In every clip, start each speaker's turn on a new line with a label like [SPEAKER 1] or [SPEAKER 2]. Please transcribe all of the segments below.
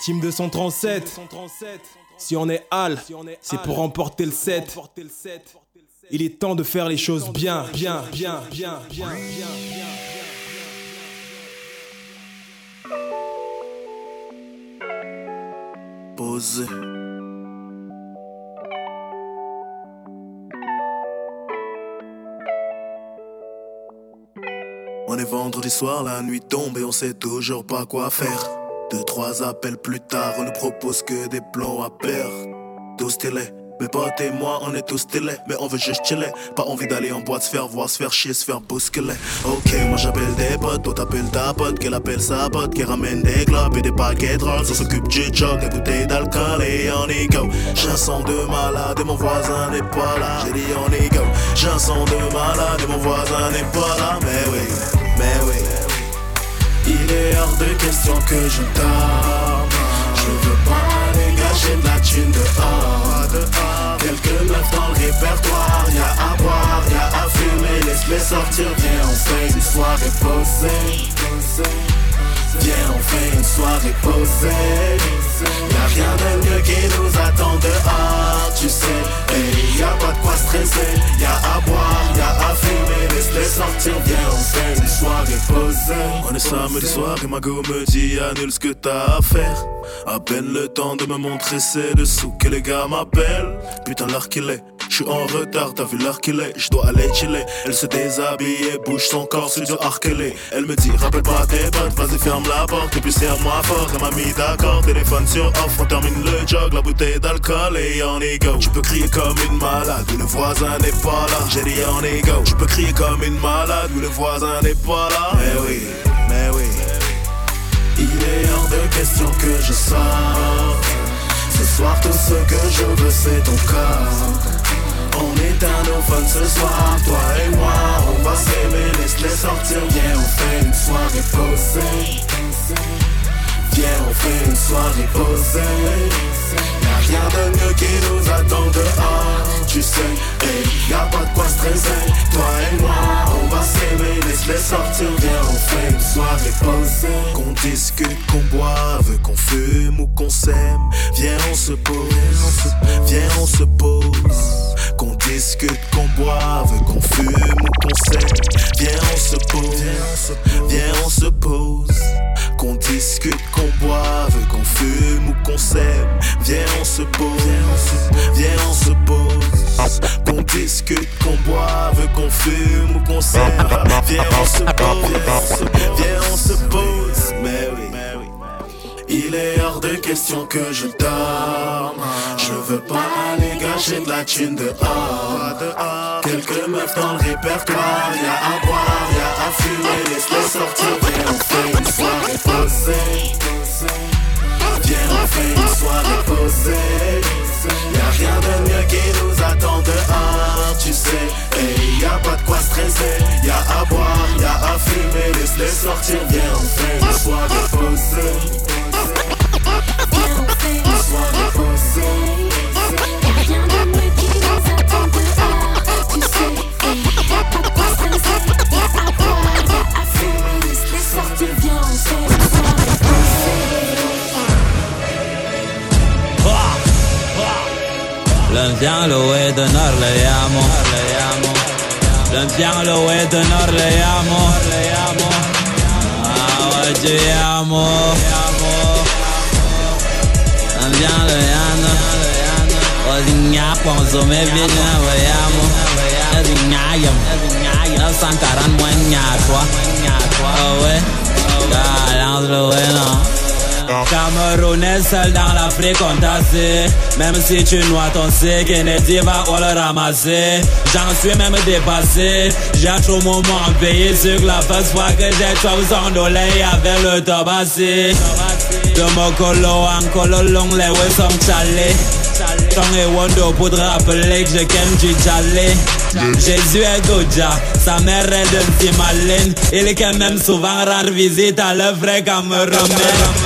[SPEAKER 1] Team 237. Si on est Al, c'est pour remporter le 7. Il est temps de faire les choses bien, bien, bien, bien, bien, bien.
[SPEAKER 2] Posé. On est vendredi soir, la nuit tombe et on sait toujours pas quoi faire. Deux, trois appels plus tard, on ne propose que des plans à perdre. Tous télé, mes potes et moi, on est tous télé, mais on veut juste chiller. Pas envie d'aller en boîte, se faire voir, se faire chier, se faire bousculer. Ok, moi j'appelle des potes, toi t'appelles ta pote, qu'elle appelle sa pote, qui ramène des globes et des paquets de. On s'occupe du jog, des bouteilles d'alcool et on y go. J'ai un son de malade et mon voisin n'est pas là. J'ai dit on y go. J'ai un son de malade et mon voisin n'est pas là, mais oui, mais oui. Il est hors de question que je dorme. Je veux pas dégager de la thune dehors Quelques meufs dans le répertoire. Y'a à boire, y'a à fumer. Laisse-les sortir, viens on fait une soirée posée Viens on fait une soirée posée. Y'a rien de mieux qui nous attend dehors Tu sais, et y a pas de quoi stresser. Y'a à boire, y'a à fumer. Laisse-les sortir, viens on fait une soirée posée. On est samedi soir et ma go me dit annule ce que t'as à faire. À peine le temps de me montrer ses dessous que les gars m'appellent. Putain l'heure qu'il est suis en retard, t'as vu l'heure qu'il est, je dois aller chiller. Elle se déshabille et bouge son corps sur du harkelé. Elle me dit, rappelle pas tes potes, vas-y ferme la porte et puis serre-moi fort. Elle m'a mis d'accord, téléphone sur off, on termine le jog, la bouteille d'alcool et on y go. Tu peux crier comme une malade, mais le voisin n'est pas là. J'ai dit on y go. Tu peux crier comme une malade, mais le voisin n'est pas là. Mais oui, mais oui. Il est hors de question que je sorte. Ce soir, tout ce que je veux, c'est ton corps. On est à nos fun ce soir, toi et moi On va s'aimer, laisse-les sortir. Viens, on fait une soirée posée. Viens, on fait une soirée posée. Y'a rien de mieux qui nous attend dehors Tu sais, et y'a pas de quoi stresser Toi et moi, on va s'aimer. Laisse-les sortir, viens, on fait une soirée posée. Qu'on discute, qu'on boive, qu'on fume ou qu'on s'aime. Viens, on se pose. Viens, on se pose. Qu'on discute, qu'on boive, qu'on fume ou qu'on s'aime. Viens, on se pose, viens, on se pose. Qu'on discute, qu'on boive, qu'on fume ou qu'on s'aime. Viens, on se pose, viens, on se pose. Qu'on discute, qu'on boive, qu'on fume ou qu'on s'aime. Viens, on se pose, viens, on se pose. Mais oui. Il est hors de question que je dorme Je veux pas aller gâcher de la thune dehors Quelques meufs dans le répertoire
[SPEAKER 3] ponzo me viene amo Ozinha yam 940 moins toi Oh ouais Balance le ouais non Camerounais seul dans l'Afrique on Même si tu noies ton C Kennedy va on le ramasser J'en suis même dépassé J'ai trop moment payé Sur que la first fois que j'ai en d'oleil Avec le tabassé De mon colo en colo long Les ouais sont chalés Et Wando pour te rappeler que je ken du jalé Jésus est Goja, sa mère est de Timaline Il est quand même souvent rendre visite à le vrai Camerounais.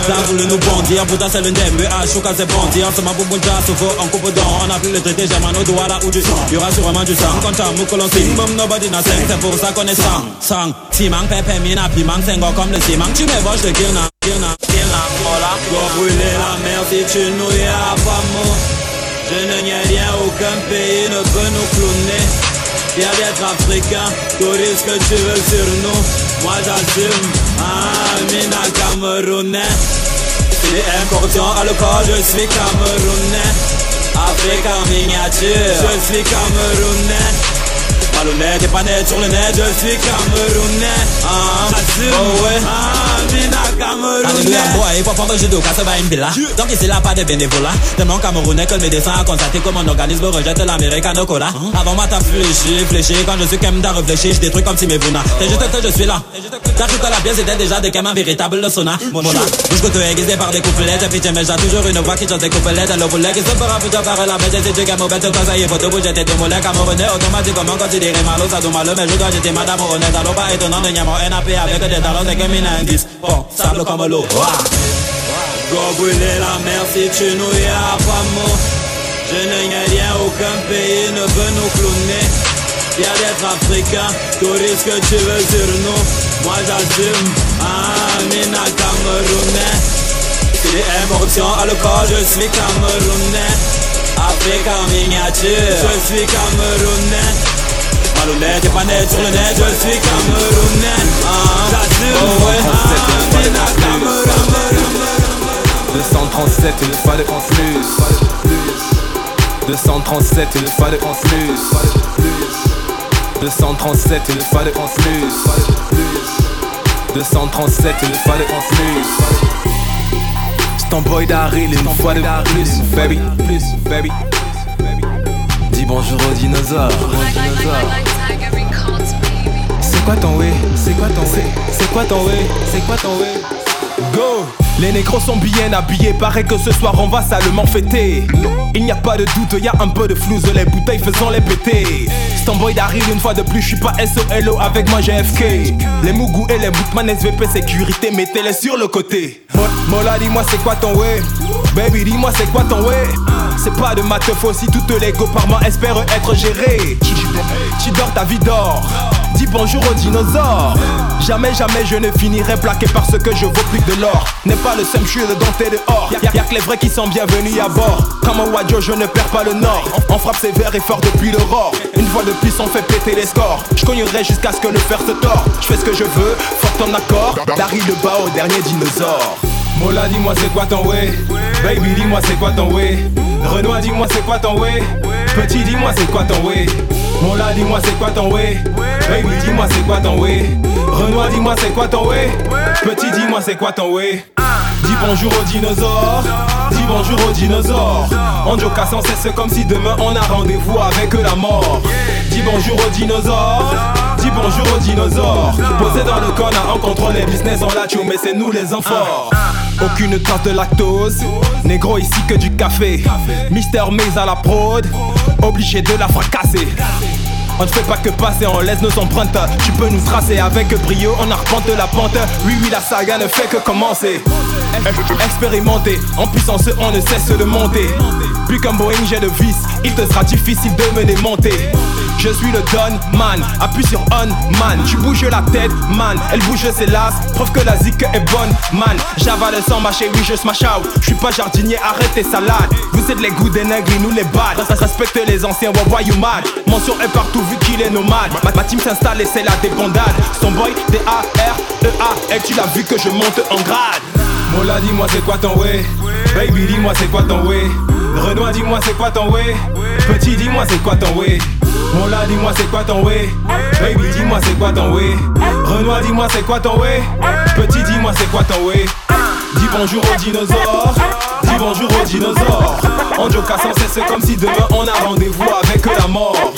[SPEAKER 3] Ça voulu nous bondir, pourtant c'est l'une des mieux à Chouka c'est bondir C'est ma boubouja, soufou en coupe d'or On a plus le traité germano douala ou du sang. Y'aura sûrement du sang, quand t'as mou que l'on signe Boum nobody n'a cinq, c'est pour ça qu'on est sang Sang, Timang, pépé, mina, piment, c'est comme le ciment. Tu me vois, je te kill na, kill na, kill na. Go brûler la mer si tu nous y as pas mot. Je ne nie rien, aucun pays ne peut nous cloner. Fier d'être africain, tout risque que tu veux sur nous. Moi j'assume, ah, mina camerounais. C'est important à l'école, je suis camerounais. Afrique en miniature, je suis camerounais. Malhonnête et pas net sur le net, je suis camerounais. Ah, j'assume, oh ouais. Ah.
[SPEAKER 4] Alléluia, boy, faut prendre judo, casse va une villa. Donc ici là, pas de bénévolat. Tellement camerounais que le médecin a constaté que mon organisme rejette l'américano-cola. Avant moi, t'as fléchi, fléchi. Quand je suis comme t'as réfléchi, je détruis comme si mes vuna. C'est juste que je suis là. T'as cru que la pièce était déjà des comme un véritable sauna? Mon là, que tu es aiguisé par des puis tu mais j'ai toujours une voix qui chante des couplets. Le boulet qui se fera plus par la bête. Gamme, bête, quand ça y est, faut te bouger, t'es moulin camerounais. Automatiquement considéré malo, ça doit mal, mais je dois jeter madame honnête. Alors pas étonnant de niamo NAP avec des talons, que mine indice. Bon, sable comme l'eau.
[SPEAKER 3] Go brûler la mer si tu nous y as pas mot. Je nie rien, aucun pays ne peut nous cloner. Fier d'être africain, tout risque que tu veux sur nous. Moi j'assume, ah, mina camerounais. C'est émotion à le je suis camerounais. Afrique en miniature, je suis camerounais. Et pas net sur le net, je suis camerounais. Ah, j'assume,
[SPEAKER 1] Oh ouais,
[SPEAKER 3] ah, mina camerounais.
[SPEAKER 1] 237, une fois de plus. 237, une fois de plus. 237, une fois de plus. 237, une fois de plus. C'est ton boy Daryl, une fois de plus. Baby, plus, baby. Dis bonjour aux dinosaures. C'est quoi ton way? C'est quoi ton way? C'est quoi ton way? C'est quoi ton way? Go! Les négros sont bien habillés Paraît que ce soir on va salement fêter. Il n'y a pas de doute, y a un peu de flouze Les bouteilles faisant les péter C'est ton boy d'arrive une fois de plus Je suis pas SOLO avec moi GFK Les Mougou et les Bootman SVP sécurité Mettez-les sur le côté. Mo- Mola dis-moi c'est quoi ton way? Baby dis-moi c'est quoi ton way? C'est pas de ma teuf aussi Toutes les go par mois espèrent être gérées. Tu dors ta vie d'or Dis bonjour aux dinosaures. Jamais, jamais je ne finirai plaqué parce que je vaux plus de l'or. N'est pas le seul, je suis le denté dehors Y'a, y'a que les vrais qui sont bienvenus à bord. Comme un Wadjo, je ne perds pas le nord. On frappe sévère et fort depuis l'aurore Une fois de plus, on fait péter les scores. Je cognerai jusqu'à ce que le fer se tord. Je fais ce que je veux, fort en accord. Dari le bas au dernier dinosaure. Mola, dis-moi c'est quoi ton way? Baby, dis-moi c'est quoi ton way? Renoir, dis-moi c'est quoi ton way? Petit, dis-moi c'est quoi ton way? Mola, dis-moi c'est quoi ton way? Baby, dis-moi c'est quoi ton way? Renoir, dis-moi c'est quoi ton way? Petit, dis-moi c'est quoi ton way? Dis bonjour aux dinosaures. Dis bonjour aux dinosaures. En joka sans cesse comme si demain on a rendez-vous avec la mort. Dis bonjour aux dinosaures. Dis bonjour aux dinosaures. Posé dans le corner, on contrôle les business en la mais c'est nous les enfants Aucune trace de lactose. Négro ici que du café. Mister Maze à la prod. Obligé de la fracasser on ne fait pas que passer, on laisse nos empreintes. Tu peux nous tracer avec brio, on arpente la pente. Oui oui la saga ne fait que commencer. Expérimenter, en puissance on ne cesse de monter Plus qu'un Boeing j'ai de vis, il te sera difficile de me démonter je suis le Don Man, appuie sur On Man. Tu bouges la tête man, elle bouge ses lasses Preuve que la zik est bonne man. J'avale sans mâcher, oui je smash out. Je suis pas jardinier, arrête tes salades. Vous êtes les goûts des nègres, nous les bad. Respecte les anciens, why you mad? Mon son est partout vu qu'il est nomade. Ma, ma team s'installe et c'est la débandade. Son boy, D-A-R-E-A Et tu l'as vu que je monte en grade Mola dis-moi c'est quoi ton way. Baby dis-moi c'est quoi ton way. Renoir dis-moi c'est quoi ton way. Petit dis-moi c'est quoi ton way. Mola dis-moi c'est quoi ton way. Baby dis-moi c'est quoi ton way. Renoir dis-moi c'est quoi ton way. Petit dis-moi c'est quoi ton way. Dis bonjour aux dinosaures. Dis bonjour aux dinosaures. En joka sans cesse comme si demain on a rendez-vous avec la mort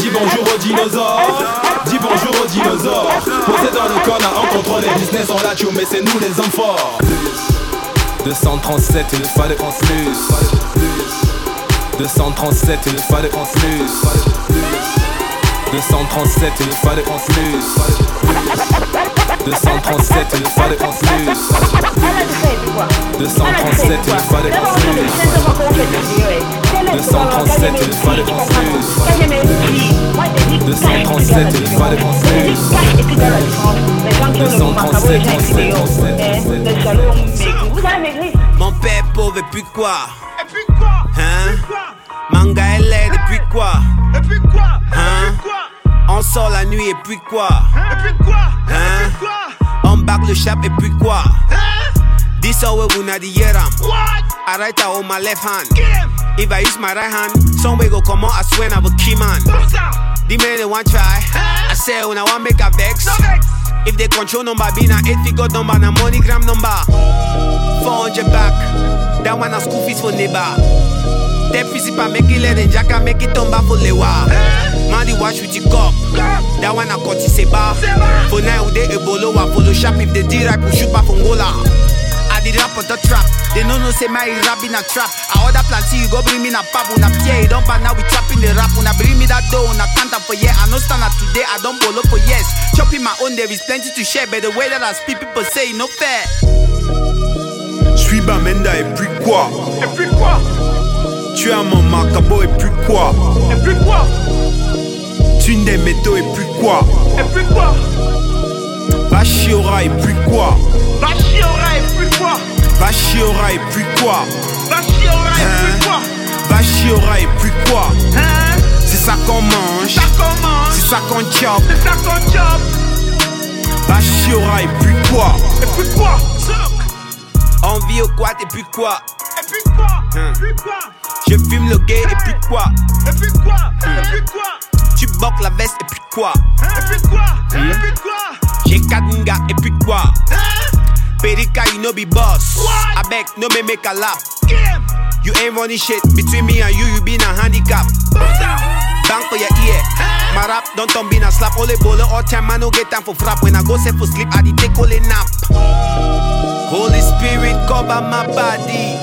[SPEAKER 1] Dis bonjour aux dinosaures. Dis bonjour aux dinosaures. Posé dans le corner on contrôle les business on la mais c'est nous les hommes forts. 237 une fois de plus. 237 une fois de plus. 237 une fois de plus. 237 une fois de plus. 237 une fois de plus 237 une fois de plus 237 une fois de plus 237 37 37 37
[SPEAKER 5] et puis quoi
[SPEAKER 6] Et puis quoi
[SPEAKER 5] Hein
[SPEAKER 6] Et puis quoi
[SPEAKER 5] Manga LA et puis quoi
[SPEAKER 6] Et puis quoi
[SPEAKER 5] Hein
[SPEAKER 6] Et puis quoi
[SPEAKER 5] On sort la nuit et puis quoi
[SPEAKER 6] Et puis quoi
[SPEAKER 5] Hein On back le chap et puis quoi
[SPEAKER 6] Hein
[SPEAKER 5] This how we gonna the year am.
[SPEAKER 6] What
[SPEAKER 5] I write out on my left hand. If I use my right hand, some way go come out, I swear I will key man. The man they want try. I say oh, when I want to make a vex.
[SPEAKER 6] No vex
[SPEAKER 5] If they control number, be na eight figure number, na MoneyGram number. 400 back. That one a school fees for neighbor. That principal make it let and jacka make it tumba for lewa. Man, the watch with the cup. That one a cut is a bar. For now, they a bolo a follow shop. If they did right, push shoot back from Gola. Ah. I did rap on the trap. They no no say my rap in a trap. I order plenty, you go bring me na pap. Una pie, don't ban now we trapping the rap. Una bring me that dough, una up for yeah. I no stand up today, I don't bolo for yes. Chopping my own, there is plenty to share. But the way that I speak, people say no fair.
[SPEAKER 7] Suis Bamenda et puis quoi?
[SPEAKER 6] Et puis quoi?
[SPEAKER 7] Tu as mon macabo et puis quoi?
[SPEAKER 6] Et puis quoi?
[SPEAKER 7] Tu des métaux et puis quoi?
[SPEAKER 6] Et puis quoi?
[SPEAKER 7] Bachiora et puis quoi?
[SPEAKER 6] Bachiora et puis quoi
[SPEAKER 7] Bachiora et puis quoi
[SPEAKER 6] Bachiora et
[SPEAKER 7] Hein
[SPEAKER 6] puis quoi
[SPEAKER 7] Bachiora et puis quoi
[SPEAKER 6] Hein
[SPEAKER 7] C'est ça qu'on mange. C'est ça qu'on chope.
[SPEAKER 6] C'est ça qu'on chope.
[SPEAKER 7] Bachiora et puis quoi
[SPEAKER 6] Et puis quoi
[SPEAKER 5] vit au quad et puis quoi?
[SPEAKER 6] Et puis quoi
[SPEAKER 5] Hein?
[SPEAKER 6] Et puis quoi
[SPEAKER 5] Je fume le gay et puis quoi?
[SPEAKER 6] Et puis quoi Et puis quoi
[SPEAKER 5] Tu boques la veste et puis quoi?
[SPEAKER 6] Et puis quoi Et puis quoi
[SPEAKER 5] J'ai quatre niggas et puis quoi?
[SPEAKER 6] Hein?
[SPEAKER 5] Perika, you know be boss. I beg, no me make a laugh.
[SPEAKER 6] Game
[SPEAKER 5] You ain't running shit between me and you, you been a handicap. Bang for your ear. My rap don't turn been a slap. All the bowler all time, I no get time for frap. When I go set for sleep, I dey take all a nap. Holy Spirit cover my body.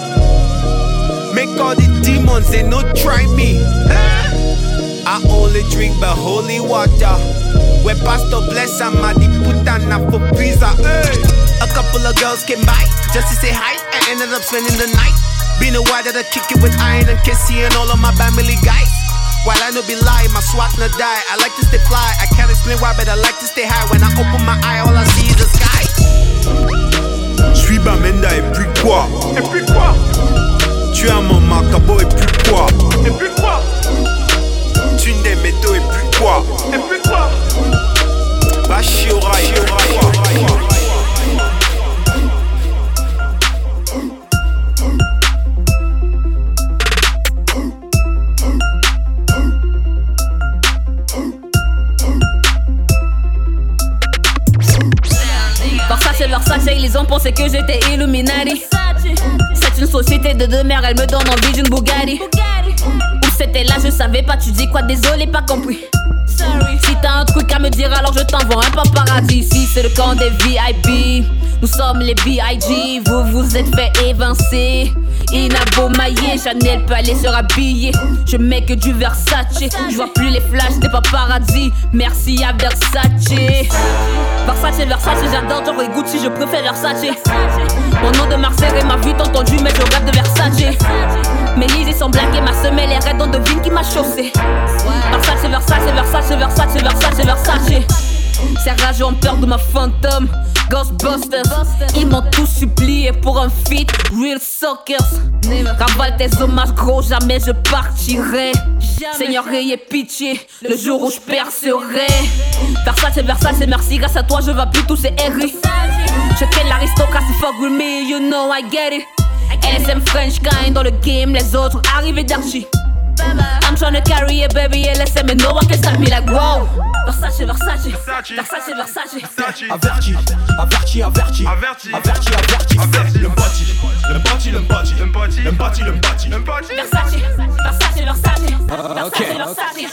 [SPEAKER 5] Make all the demons they no try me. I only drink but holy water. Where pastor bless I'm a the putana for pizza. Hey. A couple of girls came by just to say hi and ended up spending the night. Been a while that I kick it with iron and Kissy and all of my family guys. While I no be lying, my swat no die. I like to stay fly. I can't explain why, but I like to stay high. When I open my eye, all I see is the sky.
[SPEAKER 7] Suis Bamenda et puis quoi
[SPEAKER 6] Et puis quoi
[SPEAKER 7] Tu as mon macabo et puis quoi
[SPEAKER 6] Et puis quoi
[SPEAKER 7] Tu des métaux et puis quoi
[SPEAKER 6] Et puis quoi
[SPEAKER 7] Bachiora et puis quoi
[SPEAKER 8] Ils ont pensé que j'étais Illuminati. C'est une société de deux mères, elle me donne envie d'une Bugatti. Où c'était là, je savais pas, tu dis quoi, désolé, pas compris. Si t'as un truc à me dire, alors je t'envoie un paparazzi. Ici, c'est le camp des VIP. Nous sommes les B.I.G. Vous vous êtes fait évincer. Inabo maillé, Chanel peut aller se rhabiller. Je mets que du Versace. Je vois plus les flashs des paparazzi. Merci à Versace. Versace, Versace, j'adore Dior et Gucci, je préfère Versace. Mon nom de Marseille et ma vie entendu, mais je rêve de Versace. Mes lisés sont et ma semelle est raide, on devine qui m'a chaussé. Versace, Versace, Versace, Versace, Versace, Versace. Ces rages ont peur de ma fantôme. Ghostbusters, ils m'ont tous supplié pour un feat. Real Suckers, ravale tes hommages gros, jamais je partirai. Seigneur, ayez pitié, le jour où je percerai. Versace, Versace, merci, grâce à toi je vais plus tous ces errer. Je ken l'aristocratie, fuck with me, you know I get it. LSM French kind dans le game, les autres arrivés d'archi. I'm tryna carry it, baby, LSM, and no one can stop me like wow. Versace, Versace, Versace, Versace.
[SPEAKER 9] Averti, averti, averti,
[SPEAKER 6] Averti.
[SPEAKER 9] averti, averti,
[SPEAKER 6] Averti.
[SPEAKER 9] L'empati, l'empati, l'empati,
[SPEAKER 6] L'empati.
[SPEAKER 9] l'empati, l'empati.
[SPEAKER 6] Empati
[SPEAKER 8] Versace, Versace, Versace.
[SPEAKER 9] Ah, ok.
[SPEAKER 8] Versace,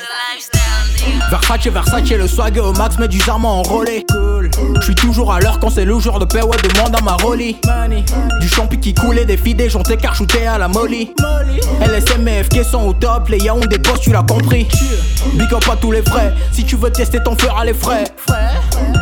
[SPEAKER 9] Versace, Versace, le swag au max, mais du diamant enrôlé. Cool. Je suis toujours à l'heure quand c'est le jour de paix, ouais, demande à ma rollie. Du champi qui coulait, des filles, des jontés car shooté à la molly. LSM et FK sont au top, les yaoundé des tu l'as compris. Big up à tous les vrais, si tu veux tester ton fera les frais.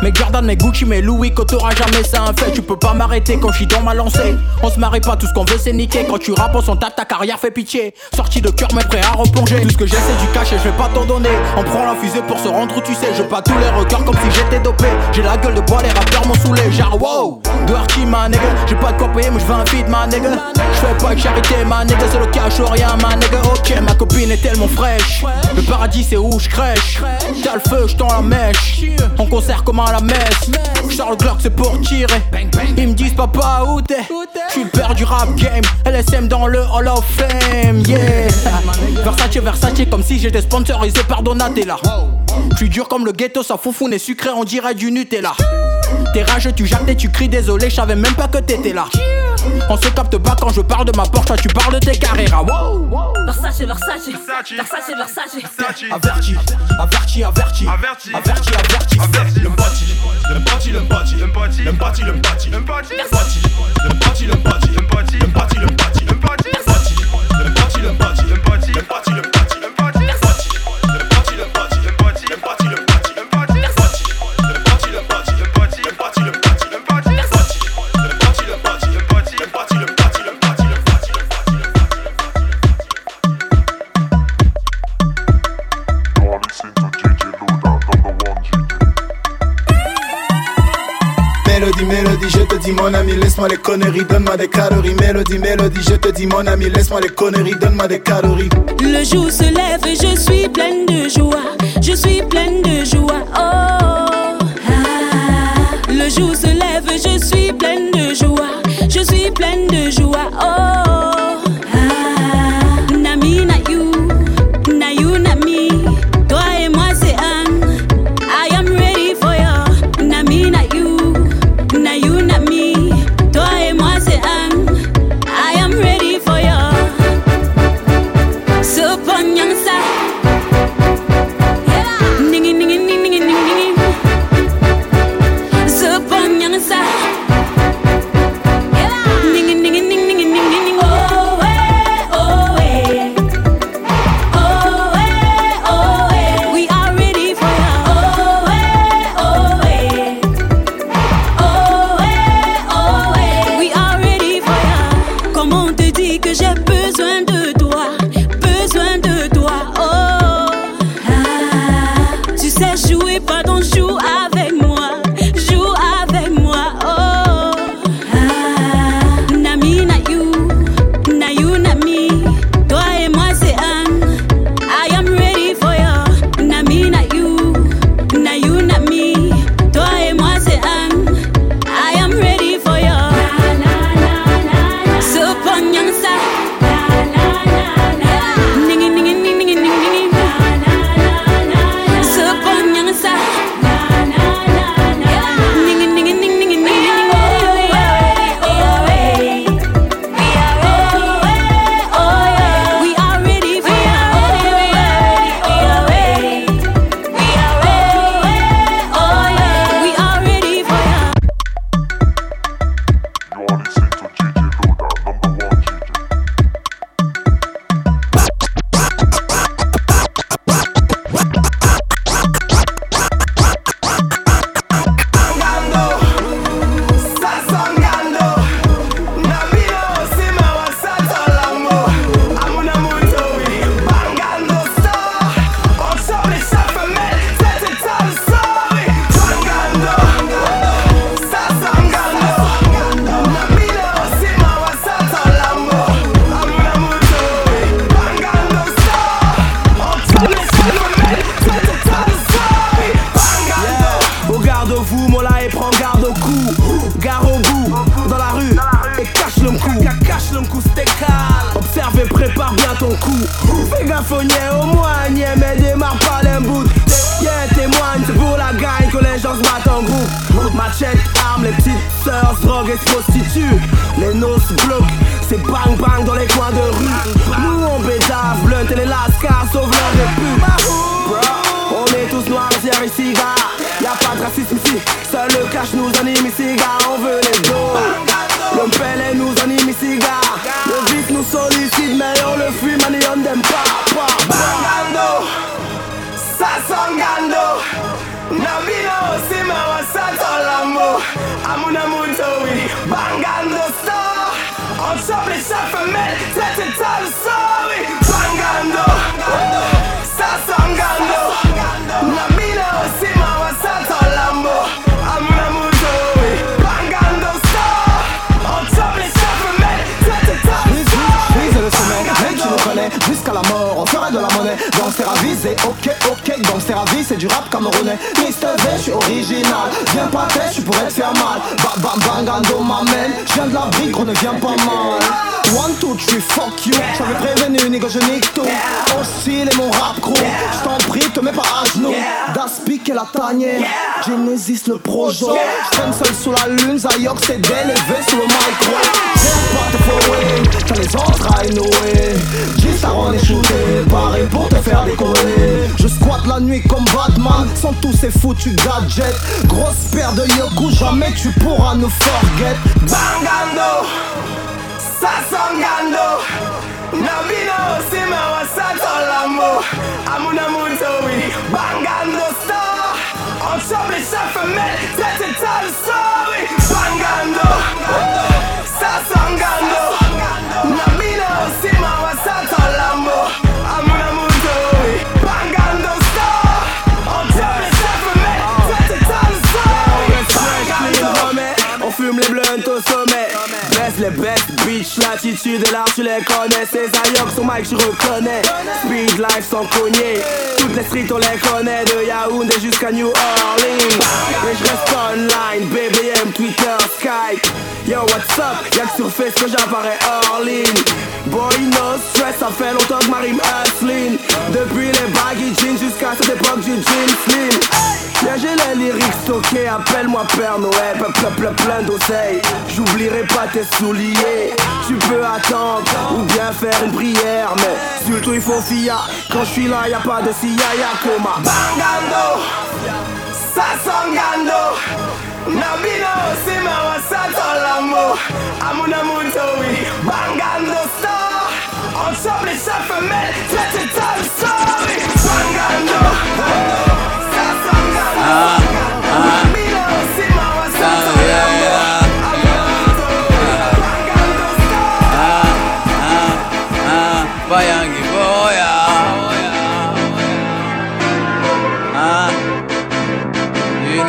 [SPEAKER 9] Mes Jordan, mes Gucci, mes Louis, quand t'auras jamais ça un fait. Tu peux pas m'arrêter quand je suis dans ma lancée. On se marie pas, tout ce qu'on veut c'est niquer. Quand tu rappes, on s'en tape, ta carrière fait pitié. Sorti de cœur, mais prêt à replonger. Tout ce que j'ai, c'est du cash et je vais pas t'en donner. On prend la fusée pour se rendre où tu sais. Je bats tous les records comme si j'étais dopé. J'ai la gueule de bois, les rappeurs m'ont saoulé. Genre wow, Dirty ma nigga, j'ai pas de quoi payer mais je veux un feed ma nigga Je pas de charité ma nigga, c'est le cash ou rien ma nigga Ok ma copine est tellement fraîche. Le paradis c'est où je crèche. T'as le feu, je la mèche. On concert comme à la messe. Le Glock c'est pour tirer. Ils me disent papa où t'es? Je suis le père du rap game. LSM dans le Hall of Fame Yeah. Versace Versace comme si j'étais sponsorisé par Donatella. Je suis dur comme le ghetto, ça foufoune et sucré on dirait du Nutella. T'es rageux, tu et tu cries désolé, je savais même pas que t'étais là. On se capte pas quand je parle de ma Porsche, tu parles de tes carrières. Wow.
[SPEAKER 8] Versace, Versace, Versace, Versace.
[SPEAKER 9] Averti, averti, averti, averti, averti, averti. Le parti, le parti, le parti, le parti, le parti,
[SPEAKER 6] mon ami, laisse-moi les conneries, donne-moi des calories. Mélodie, mélodie, je te dis mon ami, laisse-moi les conneries, donne-moi des calories.
[SPEAKER 10] Le jour se lève je suis pleine de joie, je suis pleine de joie. Oh, ah. le jour se lève je suis pleine de Sœurs, drogue et prostituées Les noces bloquent, c'est bang bang dans les coins de rue. Nous on bédave, blunt et les lascars sauvent leur réput On est tous noirs, et ici gars Y'a pas de racisme ici, seul le
[SPEAKER 11] cash nous anime ici gars. On veut les dos, le pelle nous anime ici gars. Le vice nous sollicite mais on le fuit man on n'aime pas Bangando, ça sangando
[SPEAKER 10] na bila
[SPEAKER 11] osima wasatolamo amuna muntowi bangando so. Ensemble sa femelle tete talsowi bangando sasangando na bila osima wasatolamo amuna muntowi bangando so.
[SPEAKER 12] Le sommet, nous connais jusqu'à la mort on fera de la monnaie. Danser à viser ok oui c'est du rap camerounais Mr V je suis original. Viens pas tête je pourrais te faire mal. Bam bam bangando m'amène Je viens de la brique on ne vient pas mal. One, two, three, fuck you. J'avais prévenu, nigga, je nique tout. Hostile et mon rap crew J't'en prie, te mets pas à genoux. Daspic et la tanière Genesis le projo J'traîne seul sous la lune Zayok c'est délevé sous le micro. Viens pas te T'as les entrailles nouées G-Star on est shooté Pareil pour te faire décoller. Je squatte la nuit comme Batman. Sans tous ces foutus gadgets. Grosse paire de yoku Jamais tu pourras nous forget.
[SPEAKER 13] Bangando. Sasongando Nabino Sima Wasatolambo Amuna Muntowi Bangando Star. Les chefs femelles Tête les
[SPEAKER 11] les best bitch L'attitude et l'art tu les connais. Ces aïeux sur mic je reconnais. Speed life sans cogner Toutes les streets on les connaît. De Yaoundé jusqu'à New Orleans. Et je reste online BBM, Twitter, Skype. Yo what's up? Y'a que sur face que j'apparais hors Boy no stress Ça fait longtemps que ma rime hustling. Depuis les baggy jeans jusqu'à cette époque du jean slim. Bien j'ai les lyrics stockés. Appelle-moi Père Noël plein plein d'oseilles J'oublierai pas tes Tu peux attendre ou bien faire une prière Mais surtout il faut fia. Quand je suis là y'a pas de sia y'a que ma
[SPEAKER 13] Bangando Sasongando Nabino Sima Wasatolambo Amuna Muntowi Bangando Star. Chope les chefs femelles tas de sorry Bangando Sasongando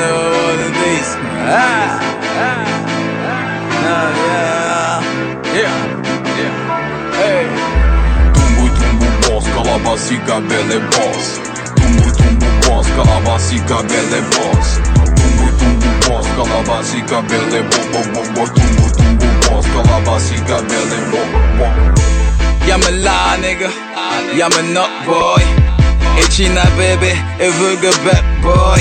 [SPEAKER 3] know what it is Ah Ah Ah yeah Yeah Yeah Hey
[SPEAKER 14] Tumbu tumbu boss, calabasica belle boss Tumbu tumbu boss, calabasica belle boss Tumbu tumbu boss, calabasica belle bo bo bo bo Tumbu tumbu boss, calabasica belle bo bo
[SPEAKER 3] Y'a me là, nigga. Y'a me nut boy. Et China, baby. Et veut que bad boy.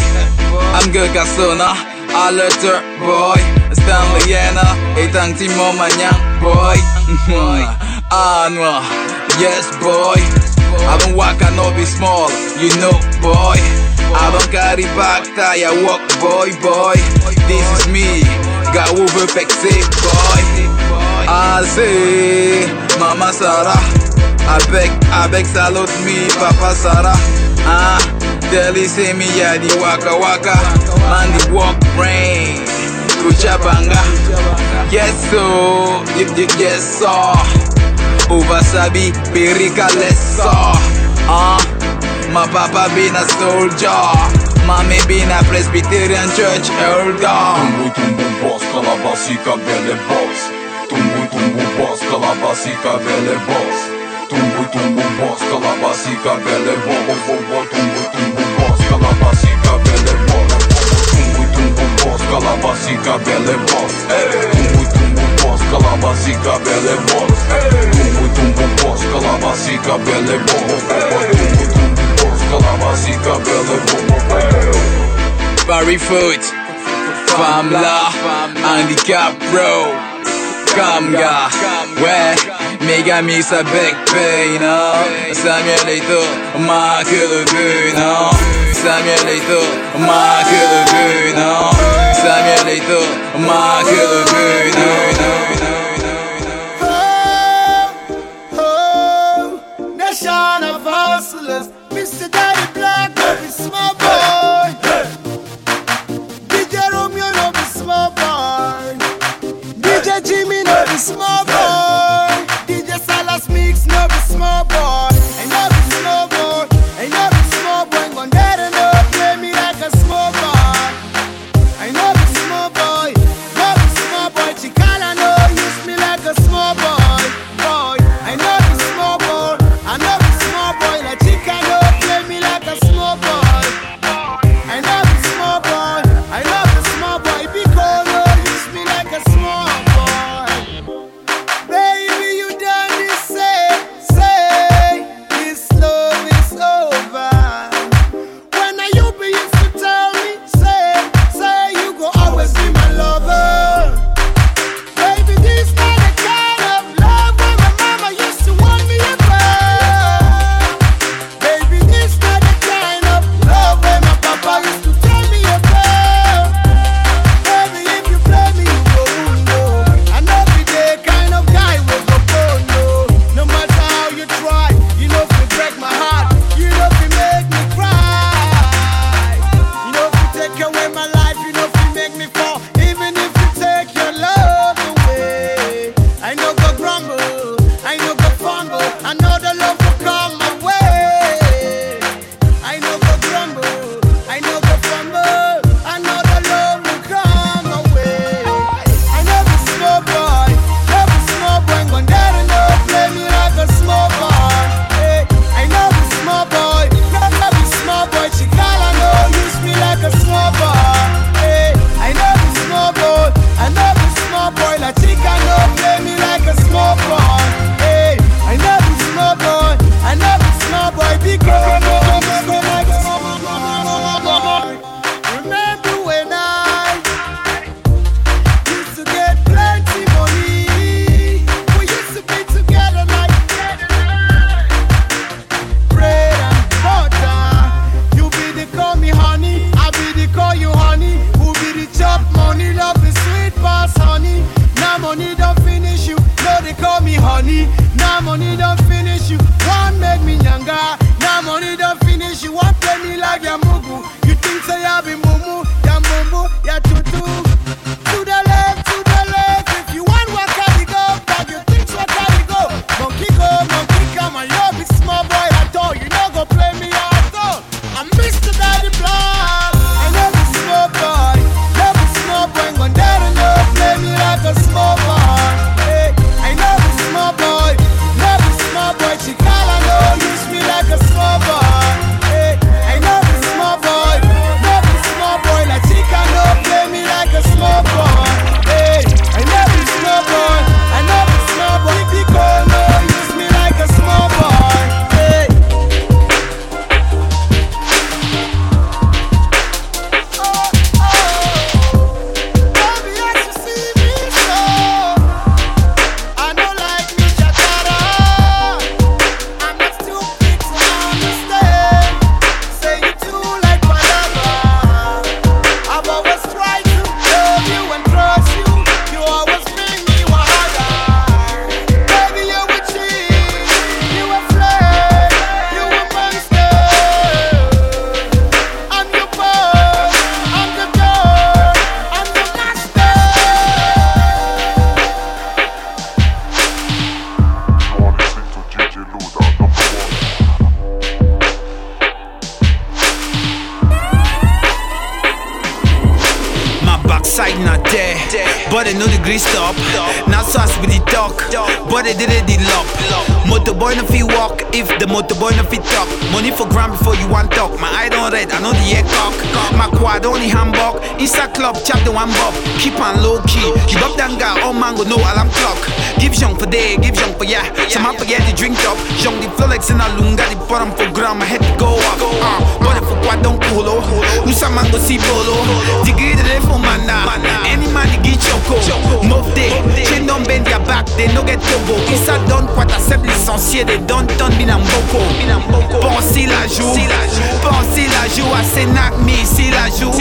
[SPEAKER 3] À le dirt boy. Stanley Yana. Et tant que mon maniang boy. ah, noir. Yes, boy. I don't walk, I know be small. You know, boy. I don't carry back, tie, I walk, boy, boy. This is me. Got over vexé, boy. Ah, c'est Mama Sarah. Avec, avec salut me, Papa Sarah. Ah, Deli say me, yeah, the waka waka. Man, the walk brain. Kuchabanga. Yes, so, yes, so. Uvasabi, Perika, lessa. Ah, my papa been a soldier. Mommy been a Presbyterian church elder.
[SPEAKER 14] Tumbu tumbu boss, calabasica belle boss Tumbu tumbu boss, calabasica belle boss tumbu tumbu boss Calabasi cabele bobo bobo
[SPEAKER 3] Barry Foot Famla Handicap Bro Kamga where? Méga mis sa bec pain, non, Samuel Eto, marque le but, non, Samuel Eto, marque le but, non, Samuel Eto, marque le but, non, non,
[SPEAKER 15] Oh, nation of hustlers, Mr. Daddy Black, no be small boy. Money
[SPEAKER 5] for gram before you want talk. My eye don't red, I know the air cock. My quad only handbag. Insta club, chap the one bob. Keep on low key. You bop that guy, all mango, no alarm clock. Give young for day, give young for yeah. Some man forget the drink up. Young the Flolex in a lunga, the bottom for gram. My head go up. Uh, if quad don't coolo, you some man go see bolo. Degree the for mana. Any man get choco. Move day, chain don't bend your back, they no get tobo. Issa donne quoi ta seb licencié, they don't turn bin boko. Pensez la joue, pensez la joue, say knock me, see la joue.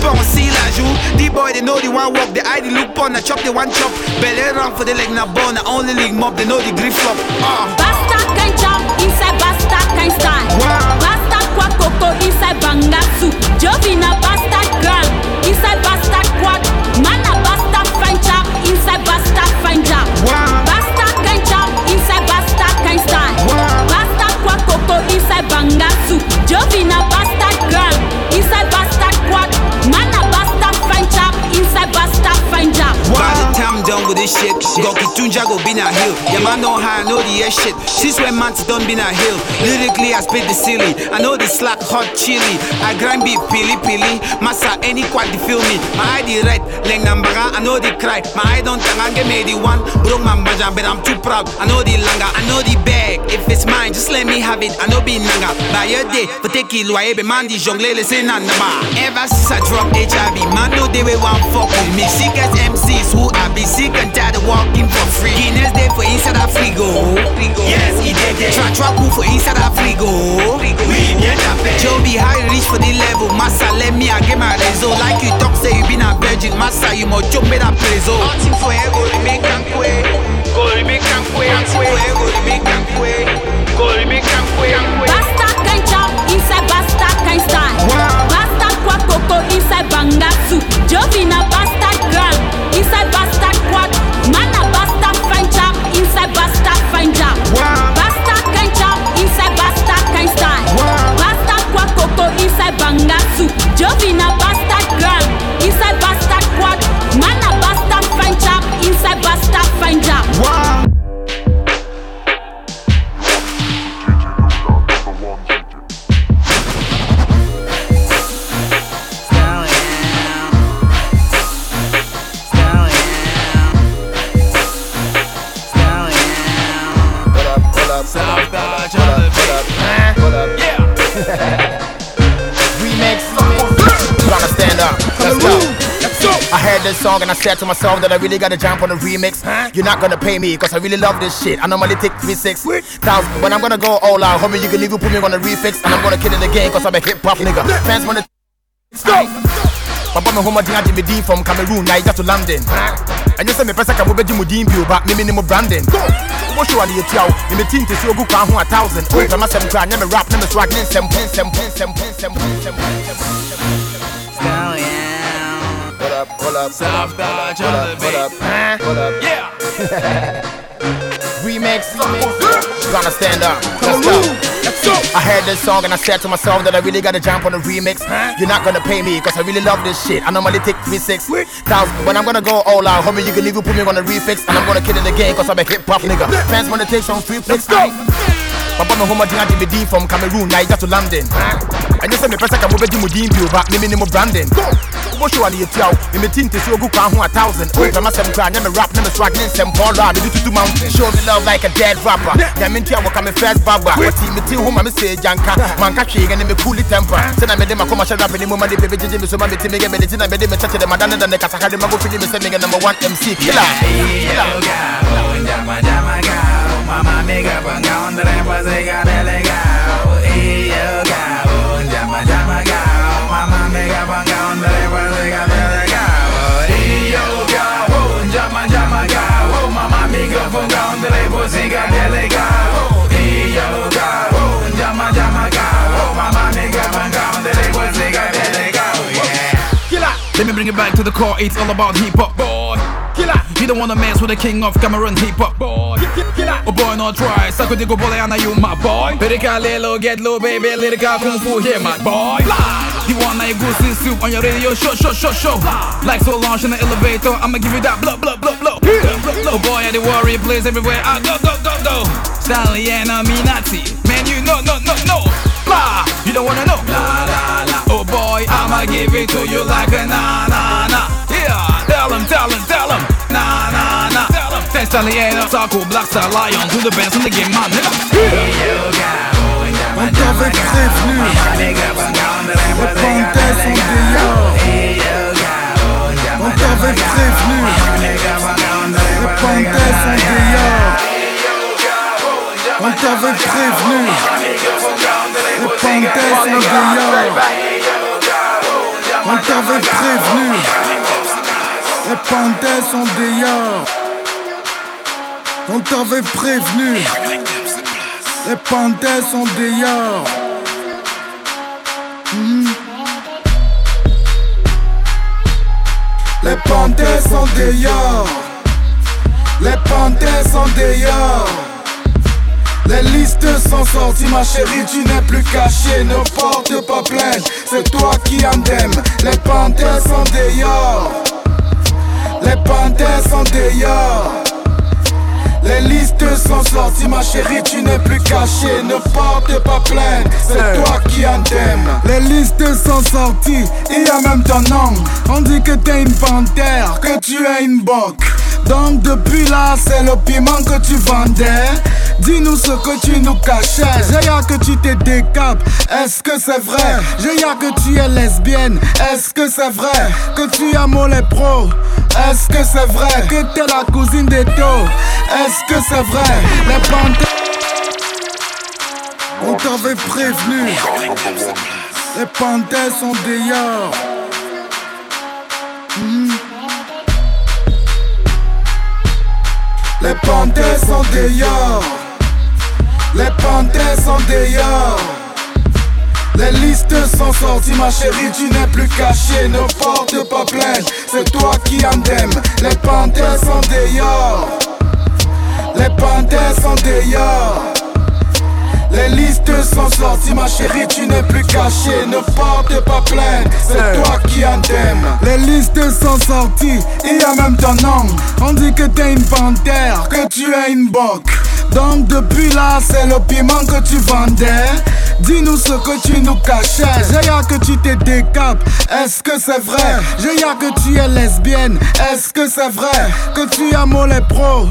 [SPEAKER 5] Pensez la joue, the boy they know the one walk, the eye they look pon, the chop the one chop. Belly run for the leg na bone, the only league mob, they know the grip flop. Ah.
[SPEAKER 10] Basta can chop inside basta can style. Basta kwa koko inside bangasu. Jovina basta grand inside basta quad. Mana basta fine chop inside basta fine job. Inside bangasu. Jovina basta
[SPEAKER 5] this shit, Goki Tunja go be a hill. Yeah, man know how I know the air shit. Since when man's done been a hill. Lyrically, I spit the silly. I know the slack hot chili. I grind beat pili pili. Massa any quad the feel me. My the red, leng nambaga, I know the cry. My eye don't tanga get me the one. Broke my bajan, but I'm too proud. I know the langa, I know the bag. If it's mine, just let me have it. I know be nanga. By your day, for take it, loye be man di jongle le say nanda Ever since I dropped HIV, man know they will want fuck with me. Sick as MCs who I be sick and tired of walking for free. Guinness day for inside a frigo. Yes, he did it. Try try cool for inside a frigo. We that Joe be high reach for the level. Massa let me I get my result. Like you talk say you been a virgin. Massa you must jump me that preso. Hunting for ego, and quay. Go and quay. Hunting for ego, and quay. Go and quay.
[SPEAKER 10] Basta can chop inside basta can style. Basta kwa koko inside bangasu. Jovina basta grand inside basta to inside Bangasu. Jovi na bastard inside bastard quad. Man a bastard find job, inside bastard find job.
[SPEAKER 16] Wow. Yeah. up. Let's go. I heard this song and I said to myself that I really gotta jump on the remix. You're not gonna pay me, cause I really love this shit. I normally take 3 6 thousand, but I'm gonna go all out. Homie, you can even put me on the refix, and I'm gonna kill it again, cause I'm a hip hop nigga. Fans wanna. Stop! Papa me home agye me din from Cameroon, Niger to London. And you say me pesa ka mo begye mo din bio ba me me ni mo branding. Wo show ade etia wo, me me tin te so ogu kwa ho a thousand. Kama sem kra, nya me rap, nya me swag, nya sem, nya sem, nya sem, nya sem, nya sem. What up, what up, what up, what up, what up, what up, huh? up, yeah. Remix, gonna stand up. Let's go. Let's go. I heard this song and I said to myself that I really gotta jump on the remix. You're not gonna pay me cause I really love this shit. I normally take three six thousand, but I'm gonna go all out. Homie, you can even put me on the refix and I'm gonna kill it again cause I'm a hip hop nigga. Fans wanna take some free flicks. Let's go. Papa me home agye me din from Cameroon, Niger to London. And you say me pesa ka mo begye mo din bio ba me me ni mo branding. Wo show ade etia wo, me me tin te so ogu kwa ho a thousand. Oh, kama sem kra, nya me rap, nya me swag, nya sem Paul Rap, me do tutu mountain. Show me love like a dead rapper. Nya me ntia wo ka me first baba. What team me team home me say janka. Man ka hwe ne me cool temper. Say na me de makoma share rap ni mo ma de baby jeje me so ma me ti me ge me de ti na me de me chache de madana da ne kasa ka de mago fili me say me ge number 1 MC killer.
[SPEAKER 17] Mama Mamá amiga, ponga un trepo si gane legao Y yo cao, llama, llama cao Mamá amiga, ponga un trepo si gane legao Y yo cao, llama, llama cao Mamá amiga, ponga un trepo si gane legao Y yo cao, llama, llama cao Mamá amiga, ponga un trepo si gane legao Yeah
[SPEAKER 14] Killer, let me bring it back to the core. It's all about hip hop, boy. Killer. You don't wanna mess with the king of Cameroon hip hop, boy. Oh boy, no try. Sako digo bole ana you my boy. Lyrical lelo get low, baby. Lyrical kung fu here, my boy. You wanna a goosey soup on your radio show, show, show, show. Like so launch in the elevator, I'ma give you that blow, blow, blow, blow. Oh boy, I the warrior plays everywhere. I go, go, go, go. Stanley and Aminati. Man, you know, no, no, no. Blah. You don't wanna know. La, la, la. Oh boy, I'ma give it to you like a na, na, na. Yeah, tell him, tell him, Star Lion. To the best in the game, man.
[SPEAKER 6] On t'avait prévenu Les panthères sont dehors On t'avait prévenu Les panthères sont dehors On t'avait prévenu Les panthères sont dehors On t'avait prévenu Les panthères sont dehors On t'avait prévenu les panthères sont dehors. Mhm. Les panthères sont dehors. Les panthères sont dehors. Les listes sont sorties, ma chérie, tu n'es plus caché. Ne porte pas plainte, c'est toi qui t'aimes. Les panthères sont dehors. Les panthères sont dehors. Les listes sont sorties, ma chérie, tu n'es plus caché. Ne porte pas plainte, c'est toi qui en t'aimes. Les listes sont sorties, il y a même ton nom. On dit que t'es une panthère, que tu es une boque. Donc depuis là, c'est le piment que tu vendais. Dis-nous ce que tu nous cachais. J'ai hâte que tu te décapes. Est-ce que c'est vrai? J'ai hâte que tu es lesbienne. Est-ce que c'est vrai? Que tu as les pro? Est-ce que c'est vrai? Que t'es la cousine des taux? Est-ce que c'est vrai? Les panthères. On t'avait prévenu. Les panthères sont dehors. Mhm. Les panthères sont dehors. Les panthères sont dehors. Les listes sont sorties, ma chérie, tu n'es plus caché. Ne porte pas plainte, c'est toi qui en t'aimes. Les panthères sont dehors. Les panthères sont dehors. Les listes sont sorties, ma chérie, tu n'es plus caché. Ne porte pas plainte, c'est toi qui en t'aimes. Les listes sont sorties, il y a même ton nom. On dit que t'es une panthère, que tu es une boque. Donc depuis là, c'est le piment que tu vendais. Dis-nous ce que tu nous cachais. J'ai hâte que tu te décapes. Est-ce que c'est vrai? J'ai hâte que tu es lesbienne. Est-ce que c'est vrai? Que tu as les pro?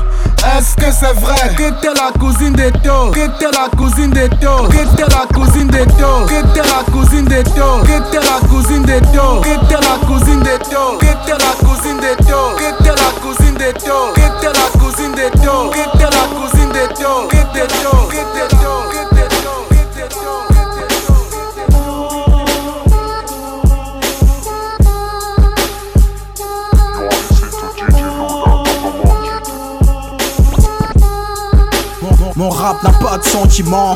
[SPEAKER 6] Est-ce que c'est vrai? Que t'es la cousine des taux? Que t'es la cousine des taux? Que t'es la cousine des taux? Que t'es la cousine des taux? Que t'es la cousine des taux? Que t'es la cousine des taux? Que t'es la cousine des taux? Que t'es la cousine des taux? Que t'es la cousine des taux? Que t'es
[SPEAKER 9] mon rap n'a pas de sentiment.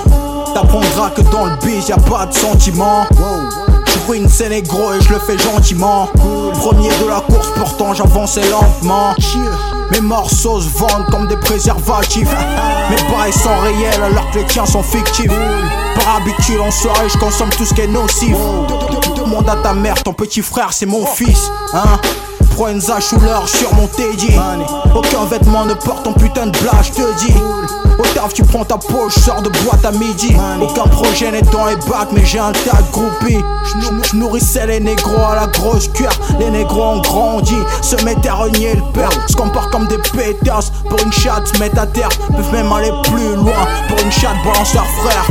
[SPEAKER 9] T'apprendras que dans le beat y'a pas de sentiment. Je ruine c'est négro et je le fais gentiment. Premier de la course, pourtant j'avançais lentement. Mes morceaux se vendent comme des préservatifs. Mes bails sont réels alors que les tiens sont fictifs. Par habitude en soirée, je consomme tout ce qui est nocif. Demande à ta mère, ton petit frère c'est mon fils. Hein Prends une zache ou l'heure sur mon teddy. Aucun vêtement ne porte ton putain de blague, je te dis. Au taf, tu prends ta poche, sors de boîte à midi. Aucun projet n'est dans les bacs, mais j'ai un tas de groupies. Je nourrissais les négros à la grosse cuir. Les négros ont grandi, se mettaient à renier le père. Se comportent comme des pétasses. Pour une chatte, se mettent à terre. Peuvent même aller plus loin. Pour une chatte, balance leur frère.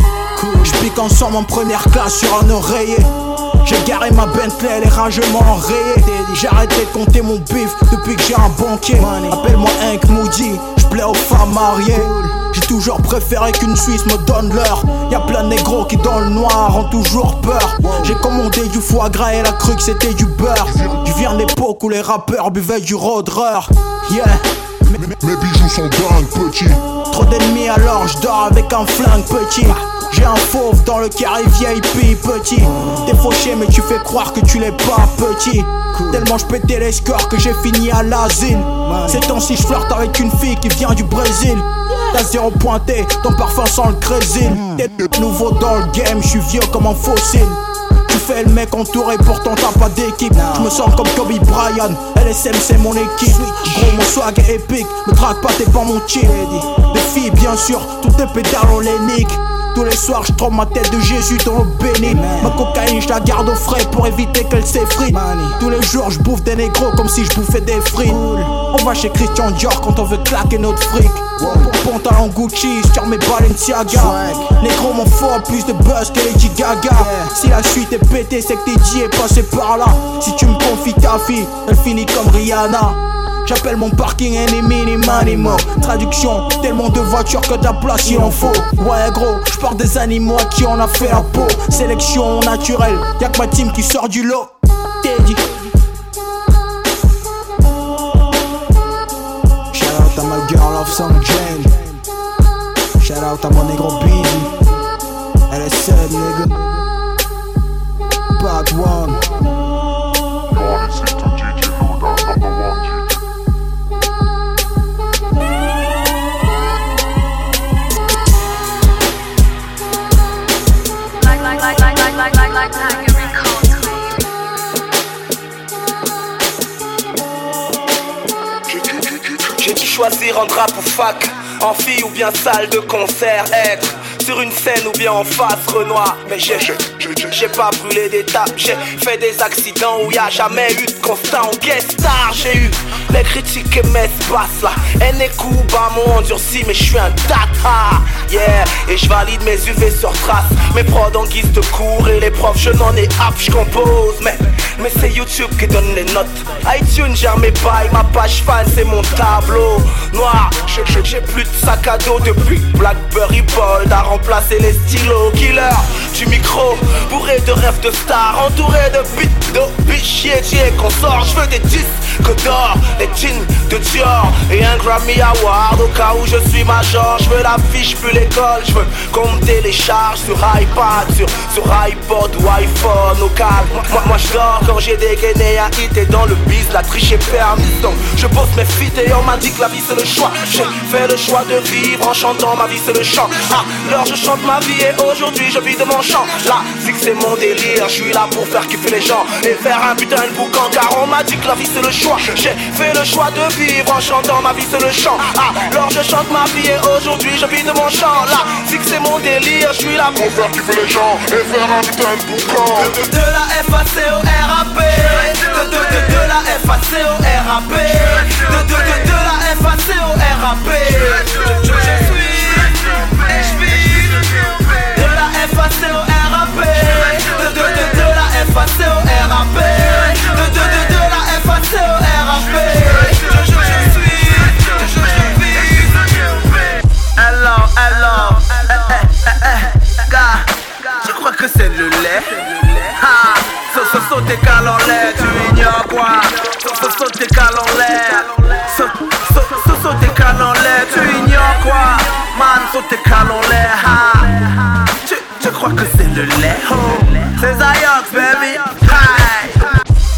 [SPEAKER 9] Je pique ensemble en première classe sur un oreiller. J'ai garé ma Bentley, elle est ragement enrayée. J'ai arrêté de compter mon bif depuis que j'ai un banquier. Appelle-moi Hank Moody, je plais aux femmes mariées. J'ai toujours préféré qu'une Suisse me donne l'heure. Y'a plein de négros qui dans le noir ont toujours peur. J'ai commandé du foie gras et elle a cru que c'était du beurre. Je viens de l'époque où les rappeurs buvaient du Roadrunner. Yeah.
[SPEAKER 18] Mes bijoux sont dingues, petit.
[SPEAKER 9] Trop d'ennemis alors je dors avec un flingue petit. J'ai un fauve dans le carré VIP petit. T'es fauché mais tu fais croire que tu l'es pas petit. Tellement je pétais les scores que j'ai fini à l'asile. Ces temps-ci je flirte avec une fille qui vient du Brésil. T'as zéro pointé, ton parfum sent le crésil. T'es nouveau dans le game, je suis vieux comme un fossile. Tu fais le mec entouré, pourtant t'as pas d'équipe. Je me sens comme Kobe Bryant, LSM c'est mon équipe. Gros, mon swag est épique, me traque pas, t'es pas mon cheat. Des filles, bien sûr, toutes tes pédales on les nique. Tous les soirs, je trompe ma tête de Jésus dans le béni. Ma cocaïne, je la garde au frais pour éviter qu'elle s'effrite. Tous les jours, je bouffe des négros comme si je bouffais des frites. On va chez Christian Dior quand on veut claquer notre fric. Pantalon Gucci sur mes Balenciaga. Négro, mon fort plus de buzz que Lady Gaga. Si la suite est pétée, c'est que t'es dit est passé par là. Si tu me confies ta fille, elle finit comme Rihanna. J'appelle mon parking ennemi minimo Traduction, tellement de voitures que de la place il en faut. Ouais gros, je pars des animaux à qui on a fait la peau. Sélection naturelle, y'a que ma team qui sort du lot. Teddy. Shout out à ma girl of some Jane Shout out à mon négro Busy LSM nigga. Bad one.
[SPEAKER 11] Choisir un drap ou fac, en fille ou bien salle de concert, être sur une scène ou bien en face Renoir. Mais j'ai, j'ai pas brûlé d'étapes, j'ai fait des accidents où y a jamais eu de constat en guest star. J'ai eu les critiques et mes basses là, N et Kuba m'ont endurci, mais je suis un data, yeah. Et je valide mes UV sur trace, mes prods en guise de cours et les profs, je n'en ai app, je compose, mais mais c'est YouTube qui donne les notes. iTunes gère mes bails, ma page fan c'est mon tableau noir. J'ai- J'ai j'ai plus de sac à dos depuis Blackberry Bold a remplacé les stylos. Killer du micro, bourré de rêves de stars, entouré de bits de bichier, et consort. Je veux des disques d'or, des jeans de Dior et un Grammy Award au cas où je suis major. Je veux l'affiche plus l'école, je veux qu'on me télécharge sur iPad, sur, sur iPod ou iPhone au calme. Moi, moi quand j'ai dégainé un hit et dans le biz la triche est permise. Donc je bosse mes feats et on m'a dit que la vie c'est le choix. J'ai fait le choix de vivre en chantant, ma vie c'est le chant. Ah, alors je chante ma vie et aujourd'hui je vis de mon chant. La musique c'est mon délire, je suis là pour faire kiffer les gens et faire un putain de boucan car on m'a dit que la vie c'est le choix. J'ai fait le choix de vivre en chantant, ma vie c'est le chant. Ah, alors je chante ma vie et aujourd'hui je vis de mon chant. La musique c'est mon délire, je suis là pour faire kiffer les gens et faire un putain de boucan. De, de, de la FAC au De, de, de, de la FAC au RAP, de, de, de, de la FAC au RAP. Je, suis, vis de la FAC au RAP, de, de, de, de la Man, saute tes en l'air. ha. Tu, tu crois que c'est le lait? Oh, c'est Zayox, baby.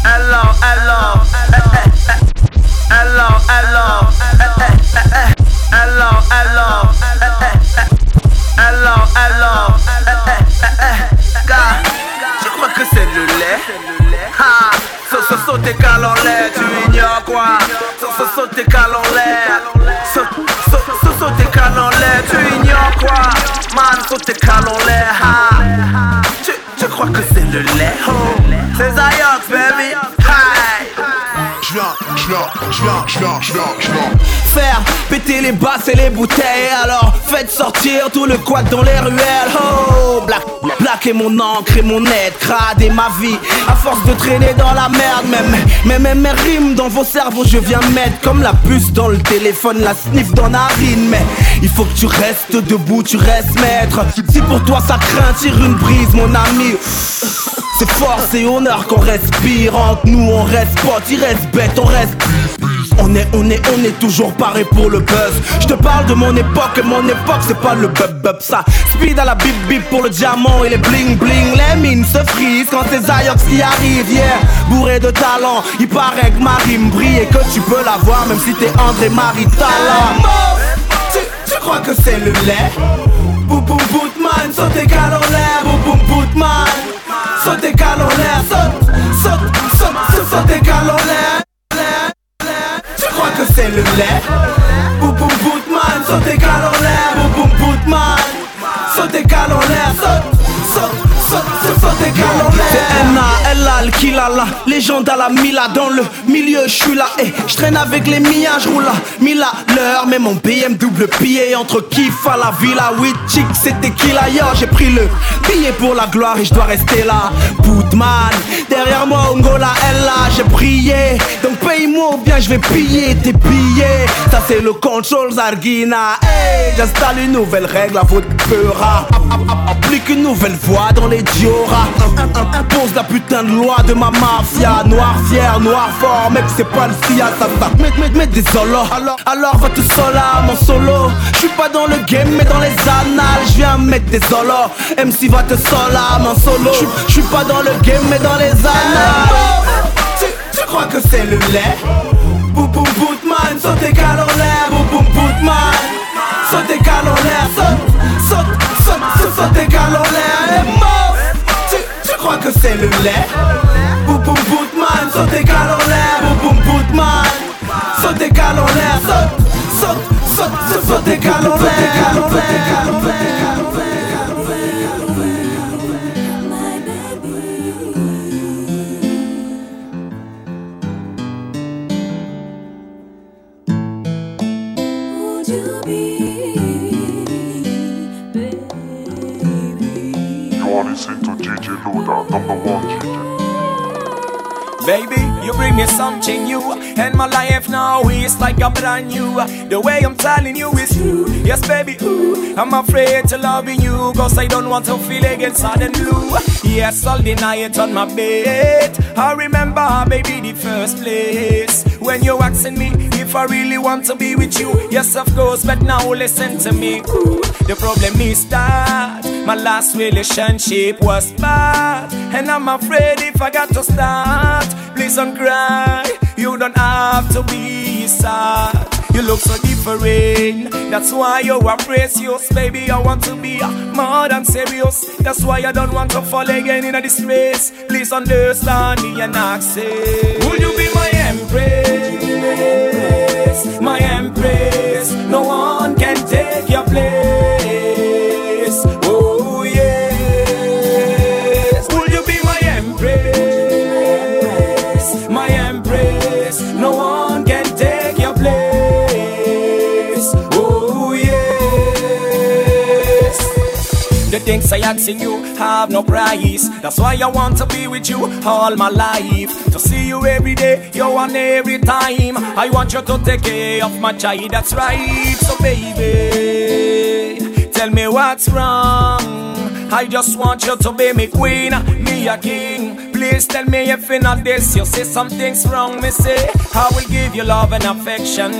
[SPEAKER 11] Hello, hello. Hello, hello. Hello, hello. Hello, hello. Gars, tu crois que c'est le lait? Ha! Saute, saute tes en l'air, tu ignores quoi? Saute, saute, saute tes en l'air. Tu ignores quoi? Man, saute tes cales ha! Tu, tu crois que c'est le lait? Oh, c'est Zayox, Faire péter les basses et les bouteilles Alors faites sortir tout le quad dans les ruelles. Oh Black, black est mon encre et mon aide Crade et ma vie. À force de traîner dans la merde Même, même, même mes rimes dans vos cerveaux Je viens mettre comme la puce dans le téléphone La sniff dans narine. Mais il faut que tu restes debout, tu restes maître. Si pour toi ça craint, tire une brise mon ami c'est force et honneur qu'on respire. Entre nous on reste potes, il reste bête, on reste. On est, on est, on est toujours paré pour le buzz. Je te parle de mon époque et mon époque c'est pas le bub bub ça. Speed à la bip bip pour le diamant et les bling bling. Les mines se frisent quand c'est Zayox qui arrive Yeah, bourré de talent, il paraît que ma rime brille Et que tu peux l'avoir même si t'es André Marie Talent tu, crois que c'est le lait? Boum boum bootman, saute tes l'air Boum boum bootman, saute tes cales en l'air Saute, saute, saute, saute, saute tes cales en l'air tu crois que c'est le lait. Boum boum bootman, saute tes cales en l'air N.A. L.A. Kilala Légende à la Mila. Dans le milieu je suis là. Et je traîne avec les miens, je roule à Mila l'heure. Mais mon BM double billet Entre kiff la villa. Oui chick c'était qui là? J'ai pris le billet pour la gloire Et je dois rester là. Bootman Derrière moi Ongola Ella J'ai prié. Donc paye-moi ou bien je vais piller tes billets. Ça c'est le control Zargina Hey J'installe une nouvelle règle à votre peur Applique une nouvelle voix dans les dioras. Impose la putain de loi de ma mafia. Noir fier, noir fort Mec c'est pas le sia ça ça Mets, mets, mets des alors, alors va tout seul à mon solo. Je suis pas dans le game mais dans les annales. Je viens mettre des solos. MC va te sola mon solo. Je suis pas dans le game mais dans les annales. Tu, tu crois que c'est le lait? Boum boum bootman Saute tes en l'air. Boum boum bootman Saute tes en l'air. Saute, saute, saute, saute, en l'air ke se le lè. Boum boum boutman, sote kal an lè Boum boum boutman, sote kal an lè Sote,
[SPEAKER 18] sote, sote, sote kal an lè. Number one.
[SPEAKER 13] Baby, you bring me something new And my life now is like a brand new The way I'm telling you is true Yes, baby, ooh I'm afraid to loving you Cause I don't want to feel again sad and blue Yes, I'll deny it on my bed I remember, baby, the first place When you asking me if I really want to be with you Yes, of course, but now listen to me ooh. The problem is that My last relationship was bad And I'm afraid if I got to start Please don't cry. You don't have to be sad. You look so different. That's why you are precious Baby, I want to be more than serious. That's why I don't want to fall again in a race Please understand me and accept. Would you be my empress? My empress. No one can take your place The things I asking you have no price. That's why I want to be with you all my life. To see you every day, you want every time. I want you to take care of my child, that's right. So baby, tell me what's wrong. I just want you to be me queen, me a king Please tell me if in not this you say something's wrong, me say. I will give you love and affection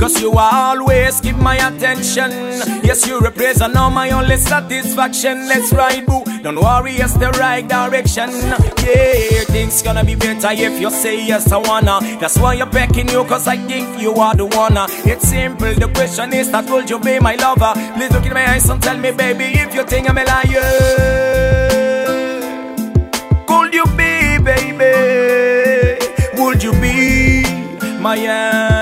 [SPEAKER 13] Cause you always keep my attention. Yes, you represent all my only satisfaction. Let's ride, boo, don't worry, it's the right direction. Yeah, things gonna be better if you say yes, I wanna. That's why you're backing you, cause I think you are the one It's simple, the question is that will you be my lover? Please look in my eyes and tell me, baby, if you think I'm a liar would you be, baby? Would you be my
[SPEAKER 19] end?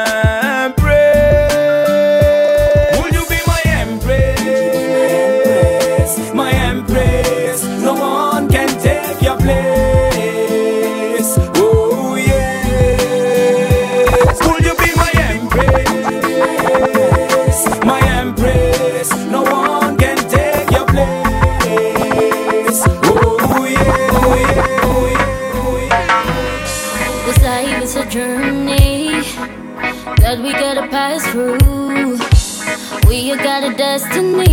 [SPEAKER 19] destiny.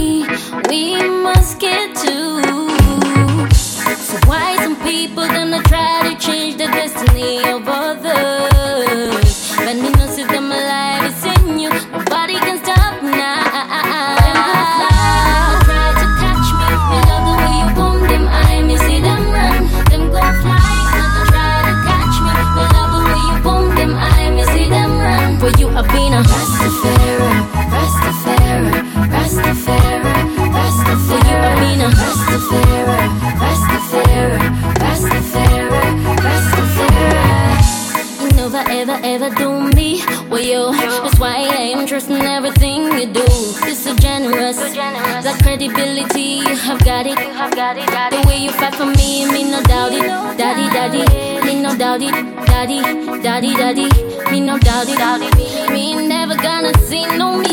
[SPEAKER 19] daddy, daddy, daddy. Me no daddy, daddy. Me never gonna see no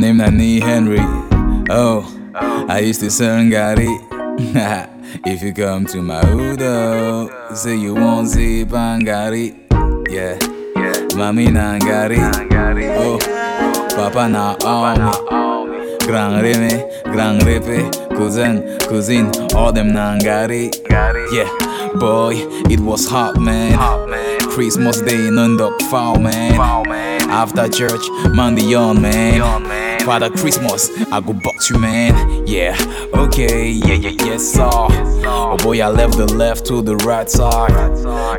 [SPEAKER 14] name na Nee Henry. Oh, oh, I used to sing Gary. If you come to my Udo, oh, say you want zip Bangari. Yeah, yeah. Mami Nangari. Nangari. Oh, Papa na Omi.
[SPEAKER 20] Grand Reme, Grand Repe, Cousin, Cousin, all them Nangari. Yeah, boy, it was hot, man. Hot, man. Christmas Day, none dog foul, man. After church, Monday on, man. Father Christmas, I go box you, man. Yeah, okay, yeah, yeah, yes, sir. Oh boy, I left the left to the right side.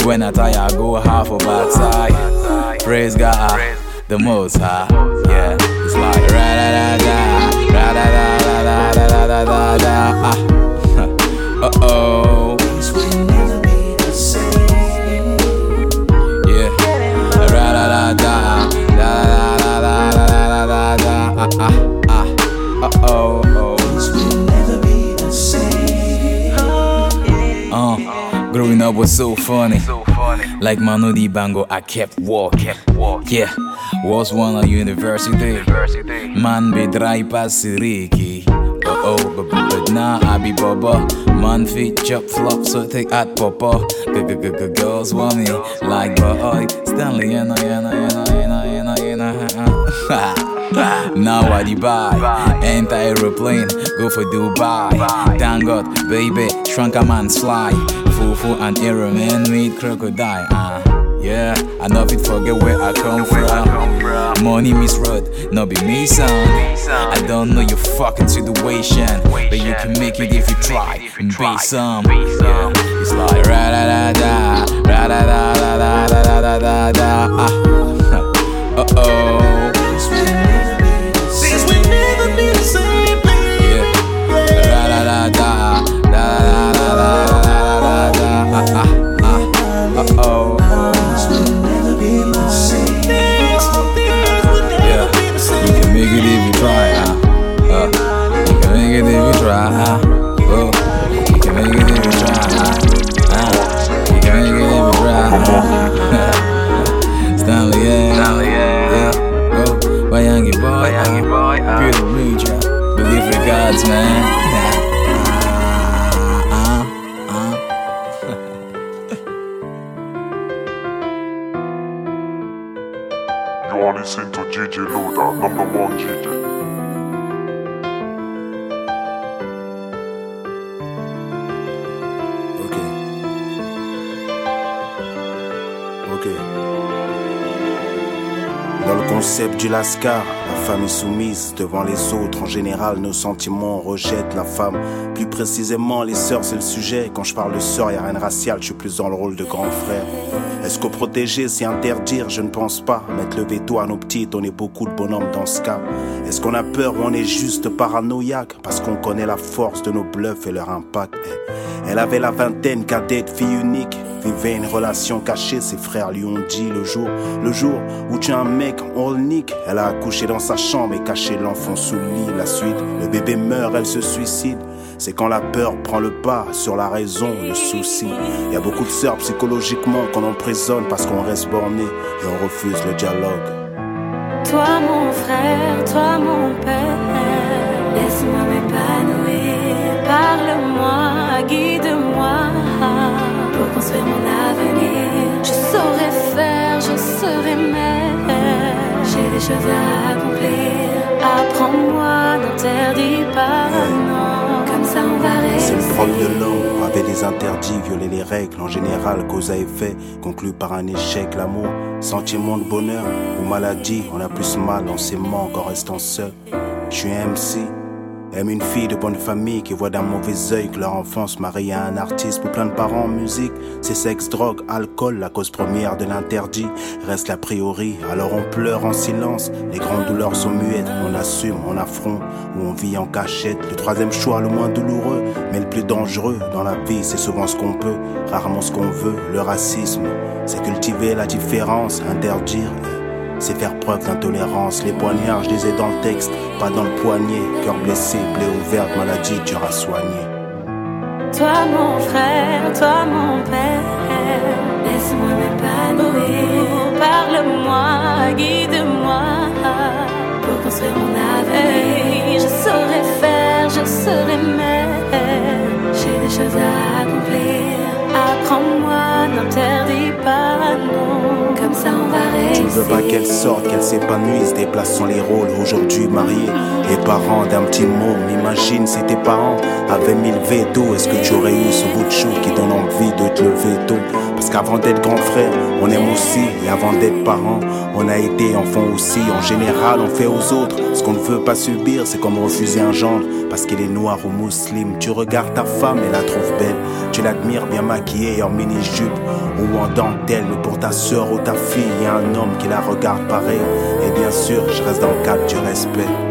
[SPEAKER 20] When I tie, I go half a bad side. Praise God, the most high. Yeah, it's like ra da da da, ra da da da da da da da da. Ah. Uh oh. Uh, growing up was so funny. Like Manu Bango, I kept walking. Kept walking. Yeah, was one at university. Man be dry pass Ricky. Oh oh, but, but, but now I be Baba. Man feet chop flop, so take at Papa. Girls want me like boy. Stanley, you know, you know, you know, you know, you know, you. Now I buy Anti aeroplane, go for Dubai. Thank God, baby, shrunk a man's fly. Fufu and arrow man meet crocodile. Uh. Yeah, I know it forget where I come from. Money misroad, no be me son. I don't know your fucking situation, but you can make it if you try and be some. Yeah, it's like ra da da da, ra da da da da da da da da. Ah. Uh oh. God's man.
[SPEAKER 21] You are listening to DJ Luda, number one DJ.
[SPEAKER 22] Du Lascar, la femme est soumise devant les autres. En général, nos sentiments rejettent la femme. Plus précisément, les sœurs, c'est le sujet. Quand je parle de sœurs, y a rien de racial, je suis plus dans le rôle de grand frère. Est-ce que protéger, c'est interdire? Je ne pense pas. Mettre le veto à nos petites, on est beaucoup de bonhommes dans ce cas. Est-ce qu'on a peur ou on est juste paranoïaque? Parce qu'on connaît la force de nos bluffs et leur impact. Eh, Elle avait la vingtaine, cadette, fille unique. Vivait une relation cachée, ses frères lui ont dit le jour, le jour où tu es un mec, on le nique. Elle a accouché dans sa chambre et caché l'enfant sous le lit. La suite, le bébé meurt, elle se suicide. C'est quand la peur prend le pas sur la raison, le souci. Il y a beaucoup de sœurs psychologiquement qu'on emprisonne parce qu'on reste borné et on refuse le dialogue.
[SPEAKER 18] Toi mon frère, toi mon père, laisse-moi m'épanouir. Parle-moi, guide-moi pour construire mon avenir. Je saurais faire, je serai mère. J'ai des choses à accomplir. Apprends-moi, n'interdis pas, non.
[SPEAKER 22] C'est le propre de l'homme, avait des interdits, violer les règles, en général, cause à effet, conclu par un échec, l'amour, sentiment de bonheur ou maladie, on a plus mal en s'aimant qu'en restant seul. Je suis MC, aime une fille de bonne famille qui voit d'un mauvais œil que leur enfant se marie à un artiste. Pour plein de parents, musique, c'est sexe, drogue, alcool, la cause première de l'interdit reste l'a priori. Alors on pleure en silence, les grandes douleurs sont muettes, on assume, on affronte ou on vit en cachette. Le troisième choix, le moins douloureux, mais le plus dangereux dans la vie, c'est souvent ce qu'on peut, rarement ce qu'on veut. Le racisme, c'est cultiver la différence, interdire. C'est faire preuve d'intolérance. Les poignards, je les ai dans le texte, pas dans le poignet. Cœur blessé, plaie ouverte, maladie dure à soigner.
[SPEAKER 18] Toi mon frère, toi mon père, laisse-moi m'épanouir. Parle-moi, guide-moi pour construire mon avenir. Je saurais faire, je serai mère. J'ai des choses à accomplir. Apprends-moi, non. Comme ça on va
[SPEAKER 22] Tu veux
[SPEAKER 23] veux pas qu'elle sorte, qu'elle s'épanouisse, déplaçons les rôles. Aujourd'hui mariés et parents d'un petit mot. Imagine si tes parents avaient mis le veto. Est-ce que tu aurais eu ce bout de chou qui donne envie de te lever tôt? Parce qu'avant d'être grand frère, on aime aussi. Et avant d'être parent, on a été enfant aussi. En général, on fait aux autres ce qu'on ne veut pas subir. C'est comme refuser un gendre parce qu'il est noir ou musulman. Tu regardes ta femme et la trouves belle. Tu l'admires bien maquillée en mini-jupe ou en dentelle. Pour ta soeur ou ta fille, il y a un homme qui la regarde pareil. Et bien sûr, je reste dans le cadre du respect.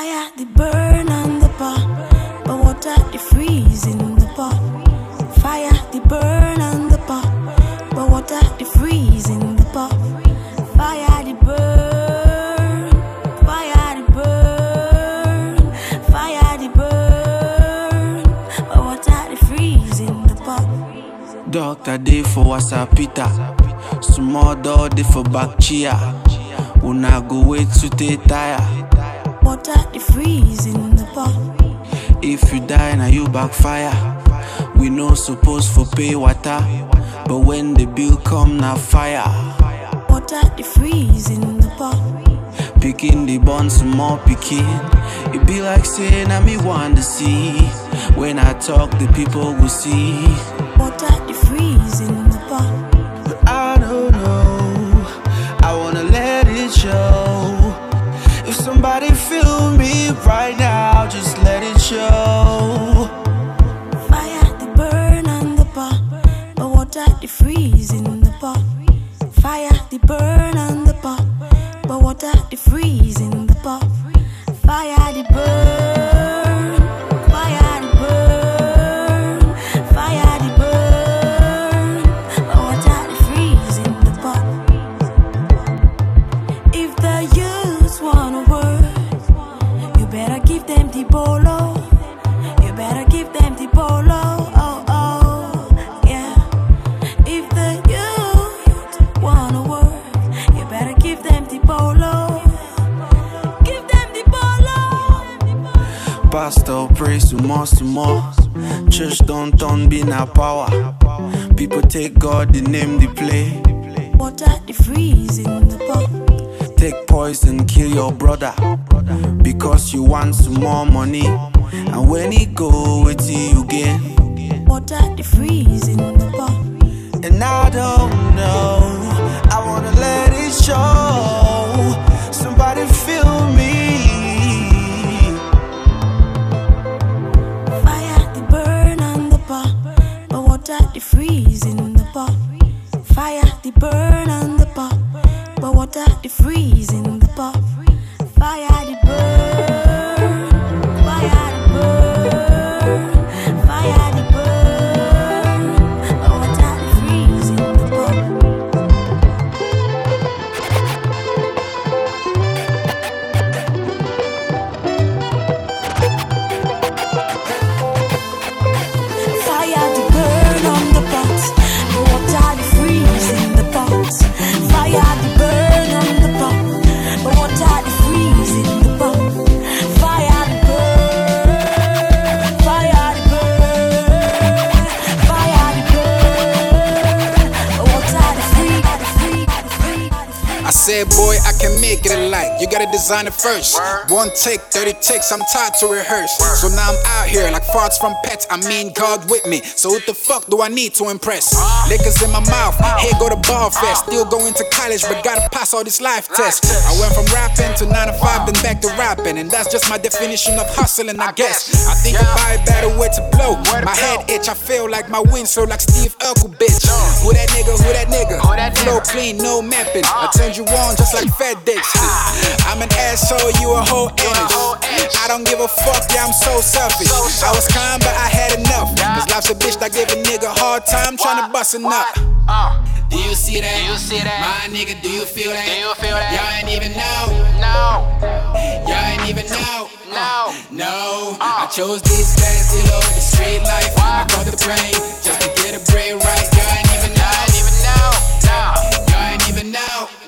[SPEAKER 24] Fire the burn on the pot, but water the freeze in the pot. Fire the burn on the pot, but water the freeze in the pot. Fire the burn, fire the burn, fire the burn, but water the freeze in the pot.
[SPEAKER 11] Doctor day for wasapita, small dog day for bacteria. Una go wait to take tire.
[SPEAKER 24] Water freeze in the pot.
[SPEAKER 11] If you die, now you backfire. We no supposed for pay water, but when the bill come, now fire.
[SPEAKER 24] Water the freeze in the pot. Picking the buns, more picking. It be like saying I me want to see. When I talk, the people will see.
[SPEAKER 11] What
[SPEAKER 24] bird. Power. People take God, the name they play.
[SPEAKER 11] What at the freeze in the pot?
[SPEAKER 24] Take poison, kill your brother. Because you want some more money. I
[SPEAKER 25] can make it a light. You gotta design it first. One take, 30 takes, I'm tired to rehearse. So now I'm out here like farts from pets. I mean, God with me. So what the fuck do I need to impress? Liquors in my mouth, here go to ball fest. Still going to college, but gotta pass all these life tests. I went from rapping to 9 to 5, then back to rapping. And that's just my definition of hustling, I guess. I think about a better way to blow. My head itch, I feel like my wings feel like Steve Urkel, bitch. Who that nigga, who that nigga? Flow clean, no mapping. I turned you on just like fat dicks. I'm an asshole, you a whole inch. I don't give a fuck, yeah, I'm so selfish. I was kind, but I had enough. Cause life's a bitch that give a nigga hard time trying to bust a nut. Uh. Do you see that? Do you see that? My nigga, do you feel that? Do you feel that? Y'all ain't even know. No. Y'all ain't even know. No. No. Uh. I chose days to live the street life. I got the brain just to get a brain right.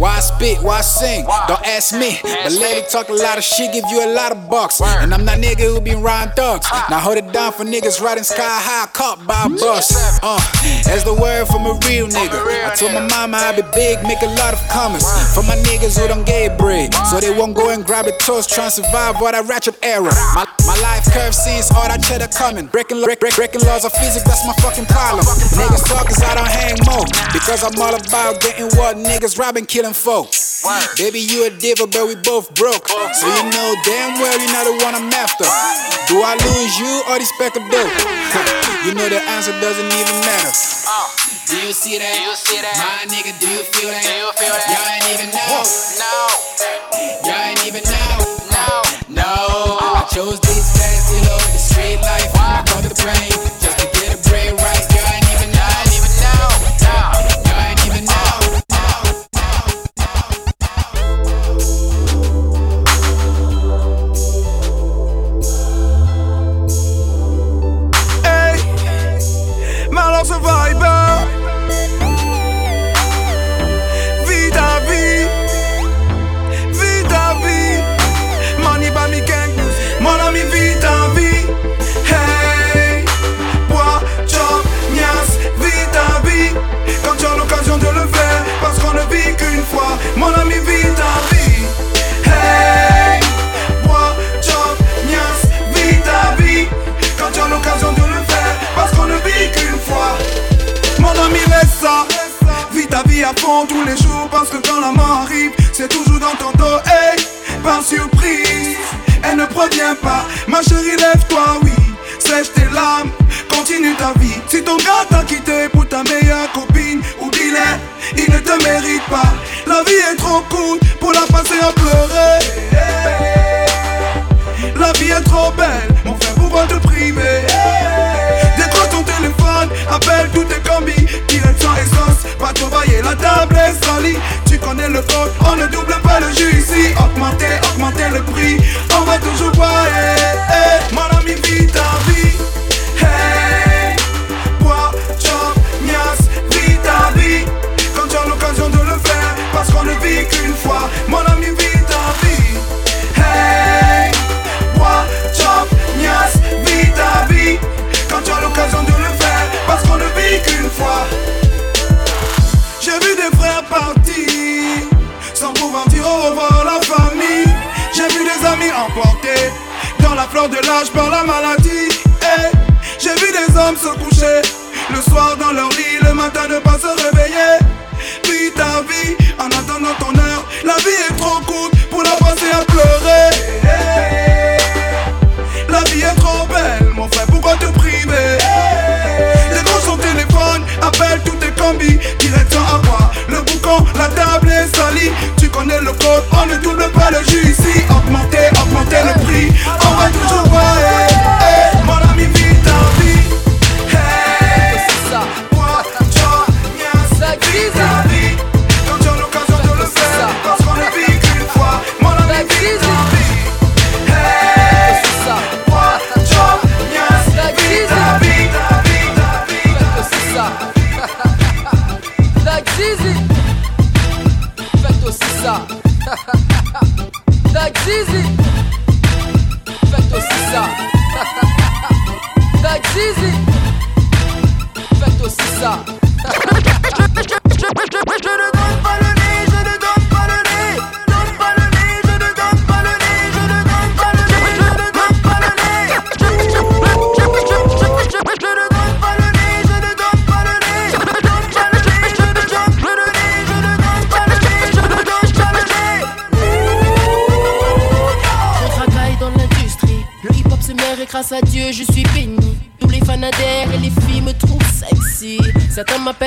[SPEAKER 25] why I spit, why I sing? Don't ask me. The lady talk a lot of shit, give you a lot of bucks. And I'm that nigga who be riding thugs. Now hold it down for niggas riding sky high, caught by a bus. Uh, that's the word from a real nigga. I told my mama I be big, make a lot of comments. For my niggas who don't get bread, so they won't go and grab a toast, try to survive all that ratchet era. My, my life curve sees all that cheddar coming. Breaking, break, break, breaking laws of physics, that's my fucking problem. Niggas talk cause I don't hang more. Because I'm all about getting what niggas robbing, killing folks. Baby, you a diva, but we both broke. So you know damn well you're not the one I'm after. Do I lose you or this pack of dope? you know the answer doesn't even matter. Uh. Do you see that? Do you see that? My nigga, do you feel that? Do you feel that? Y'all ain't even know. No. Y'all ain't even know. No. No. Uh. I chose these days to live the street life. I got the brain
[SPEAKER 6] Survivor. À fond tous les jours parce que quand la mort arrive, c'est toujours dans ton dos, hey, par surprise. Elle ne provient pas, ma chérie, lève-toi, oui, sèche tes larmes, continue ta vie. Si ton gars t'a quitté pour ta meilleure copine, oublie-le, il ne te mérite pas. La vie est trop courte pour la passer à pleurer. La vie est trop belle, mon frère, pourquoi te priver Décroche ton téléphone, appelle tous tes Tu connais le code, on ne double pas le jus ici. Augmenter, augmenter le prix, on va toujours boire De l'âge par la maladie. Hey, J'ai vu des hommes se coucher. Le soir dans leur lit, le matin ne pas se réveiller. Vis ta vie en attendant ton heure La vie est trop courte pour la passer à pleurer. La vie est trop belle, mon frère, pourquoi te priver? Décroche son téléphone, appelle tous tes combis Direction à quoi Le boucan, la table est salie. Tu connais le code, on ne double pas le jus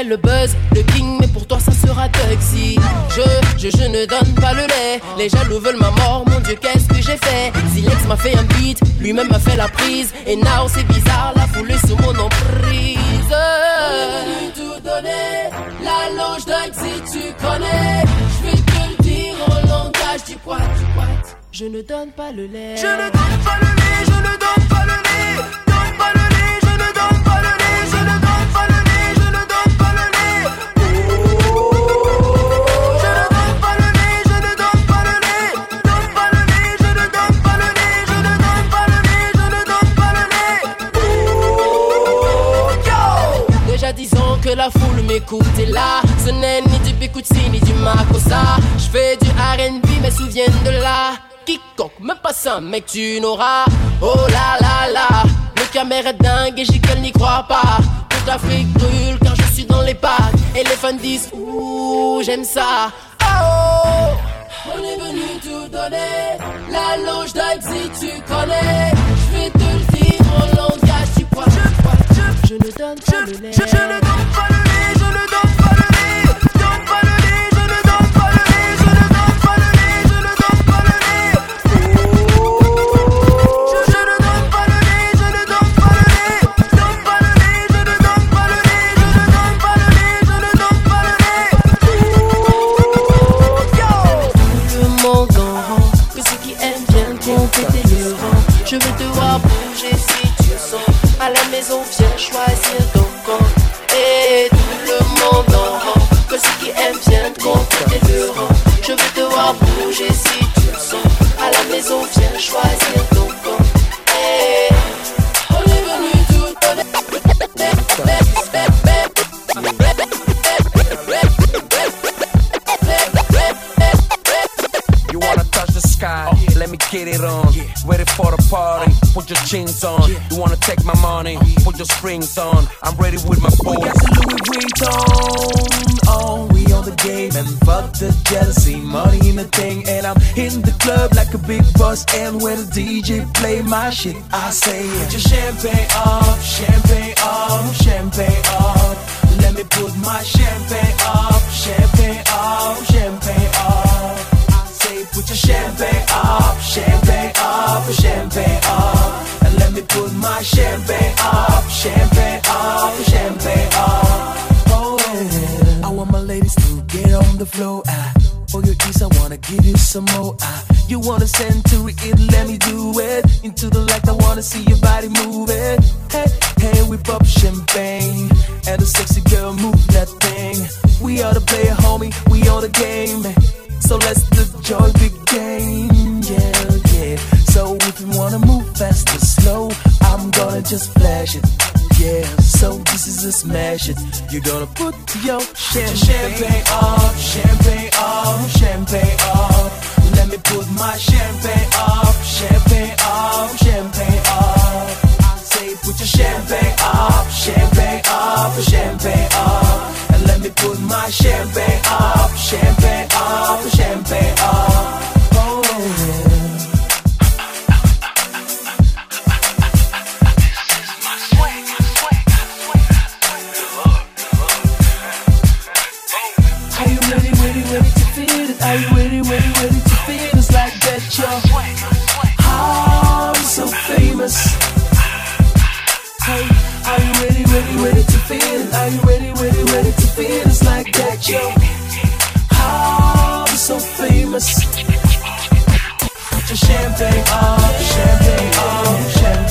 [SPEAKER 6] Le
[SPEAKER 26] buzz, le king, mais pour toi ça sera Tuxy. Je, je, je ne donne pas le lait. Les jaloux veulent ma mort, mon Dieu, qu'est-ce que j'ai fait? Zilex m'a fait un beat, lui-même m'a fait la prise. Et now c'est bizarre, la foule est sous mon emprise.
[SPEAKER 27] venu tout donner. La loge d'Axi, tu connais. Je vais te le dire en langage du poids, du poids.
[SPEAKER 26] Je ne donne pas le lait.
[SPEAKER 27] Je ne donne pas le nez, je ne donne
[SPEAKER 26] mec tu n'auras Oh là là là Le caméra est dingue et j'y qu'elle n'y croit pas Toute l'Afrique brûle quand je suis dans les packs Et les fans disent ouh j'aime ça Oh
[SPEAKER 27] On est venu tout donner. La loge d'Axi, tu connais. Je vais te le dire en langage du poids.
[SPEAKER 26] Je ne donne pas le lait
[SPEAKER 27] Je pas
[SPEAKER 26] À la maison viens choisir ton camp Et tout le monde en rang Que ceux qui aiment bien compléter le rang Je veux te voir bouger si tu sens À la maison viens choisir ton camp
[SPEAKER 27] On est venu tout
[SPEAKER 13] You wanna touch the sky? Let me get it on. Ready for the party? Put your jeans on. You wanna take my money? Put your springs on. I'm ready with my boys. We got the Louis Vuitton. Oh, we on
[SPEAKER 24] on the game and fuck the jealousy. Money in the thing, and I'm in the club like a big boss. And when the DJ play my shit, I say, Put your champagne up, champagne up, champagne up. Let me put my champagne up, champagne up, champagne up. I put your champagne up, champagne up, champagne up. And let me put my champagne up, champagne up, champagne up. Oh, yeah. I want my ladies to get on the floor. Ah. For your ease, I wanna give you some more. Ah. You wanna send to it, let me do it. Into the light, I wanna see your body moving. Hey, hey, we pop champagne. And the sexy girl move that thing. We are the player, homie, we on the game. So let's the joy begin. Yeah, yeah. So if you wanna move fast or slow, I'm gonna just flash it. Yeah, so this is a smash it. You're gonna put your champagne, up, champagne up, champagne up. Let me put my champagne up, champagne up, champagne up. I say put your champagne up, champagne up, champagne up. Let me put my champagne up, champagne up, champagne up. Oh. Are you ready, ready, ready to feel it? Are you ready, ready, ready to feel it? like that, yo? I'm so famous. Are you ready, ready, ready to feel it? Are you ready, feelings like that, yo. Oh, we're so famous. Put your champagne, oh, up, champagne, oh, up, champagne.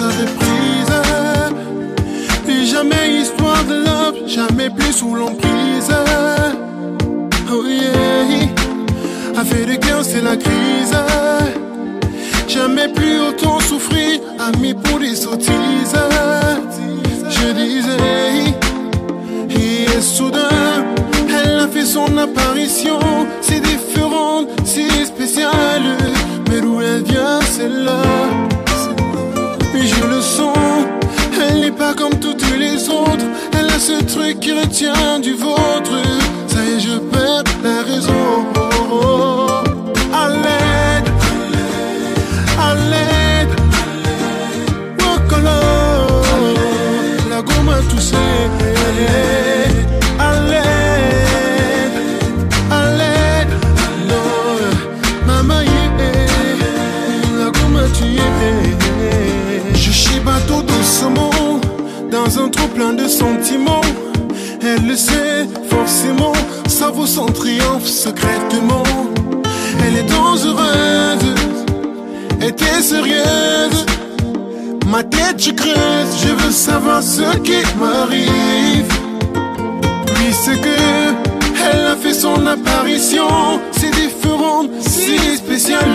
[SPEAKER 28] J'avais prise. Plus jamais histoire de love, jamais plus sous l'emprise. Oh yeah, affaire de cœur, c'est la crise. Jamais plus autant souffrir, ami pour des sottises. Je disais, et soudain, elle a fait son apparition. C'est différent, c'est spécial. Mais d'où elle vient, celle-là? Je le sens, elle n'est pas comme toutes les autres. Elle a ce truc qui retient du vôtre. Ça y est, je perds la raison. Le sait forcément, ça vaut son triomphe secrètement. Elle est dangereuse, était sérieuse. Ma tête je creuse, je veux savoir ce qui m'arrive. Puisque elle a fait son apparition, c'est différent, si spécial.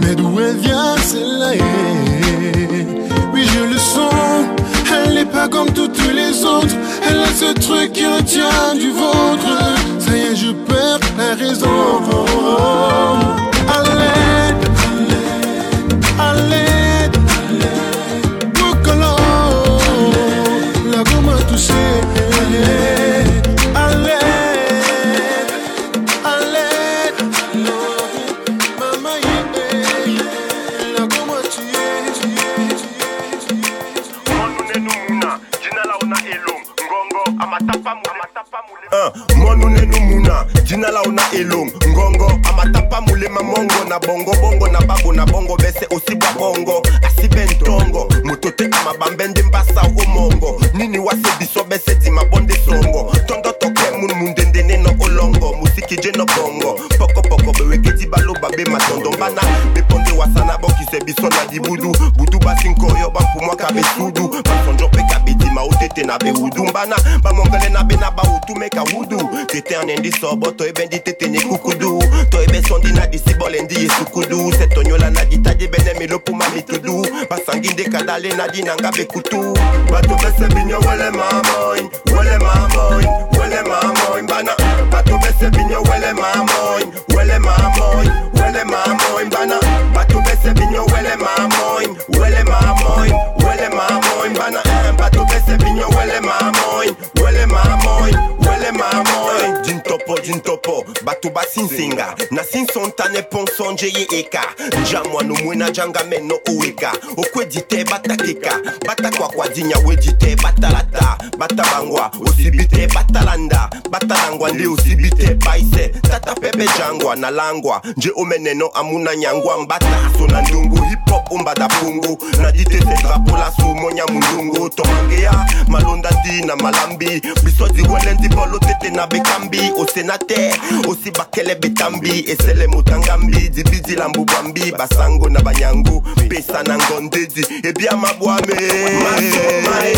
[SPEAKER 28] Mais d'où elle vient, celle-là Oui, je le sens, elle n'est pas comme toutes les autres. Elle ce truc qui retient du vôtre. Ça y est, je perds la raison. À
[SPEAKER 29] muna jina la una elong ngongo amatapa mulema mongo na bongo bongo na babu na bongo bese osibwa bongo. Asibe ntongo motote amabambende mbasa omongo nini wase biso bese dima bonde songo. Tondo toke mun mundende neno olongo musiki jeno bongo. Pokopoko beweketi baloba be matondo mbana. Beponde wasana bokise biso na dibudu budu. Basinkoyo bampumwaka besudu. Basonjo te na be wudu mbana. Bamongele na be na bawutu meka wudu. Tete anendi sobo toyebendi tetene kukudu. Toyebesondi na disibolendi ye sukudu. Setonyola na ditadi bene milopo ma mitudu basangi ndeka dale na di nanga be kutu. Bato bese binyo wele mamoin wele mamoin wele mamoin bana bato bese binyo wele mamoin jintopo bato basinsinga na sinsontane ponso ye eka. Njamwa nomwena janga meno oweka okwedi te batakeka batakwakwa dinya wedi te batalata batabangwa osibi te batalanda batalangwa nde osibi te baise tata pepe jangwa na langwa. Nje omeneno amuna nyangwa mbata. So na ndungu hiphop umbada pungu. Na ditete drapola sumonya mundungu. Tomangeya malonda ndi na malambi. Biso diwele ndi bolo tete na bekambi te osi bakele esele eselema otangambi lambu mbubwambi basango na banyangu pesa na ngondedi ebiama bwame masomae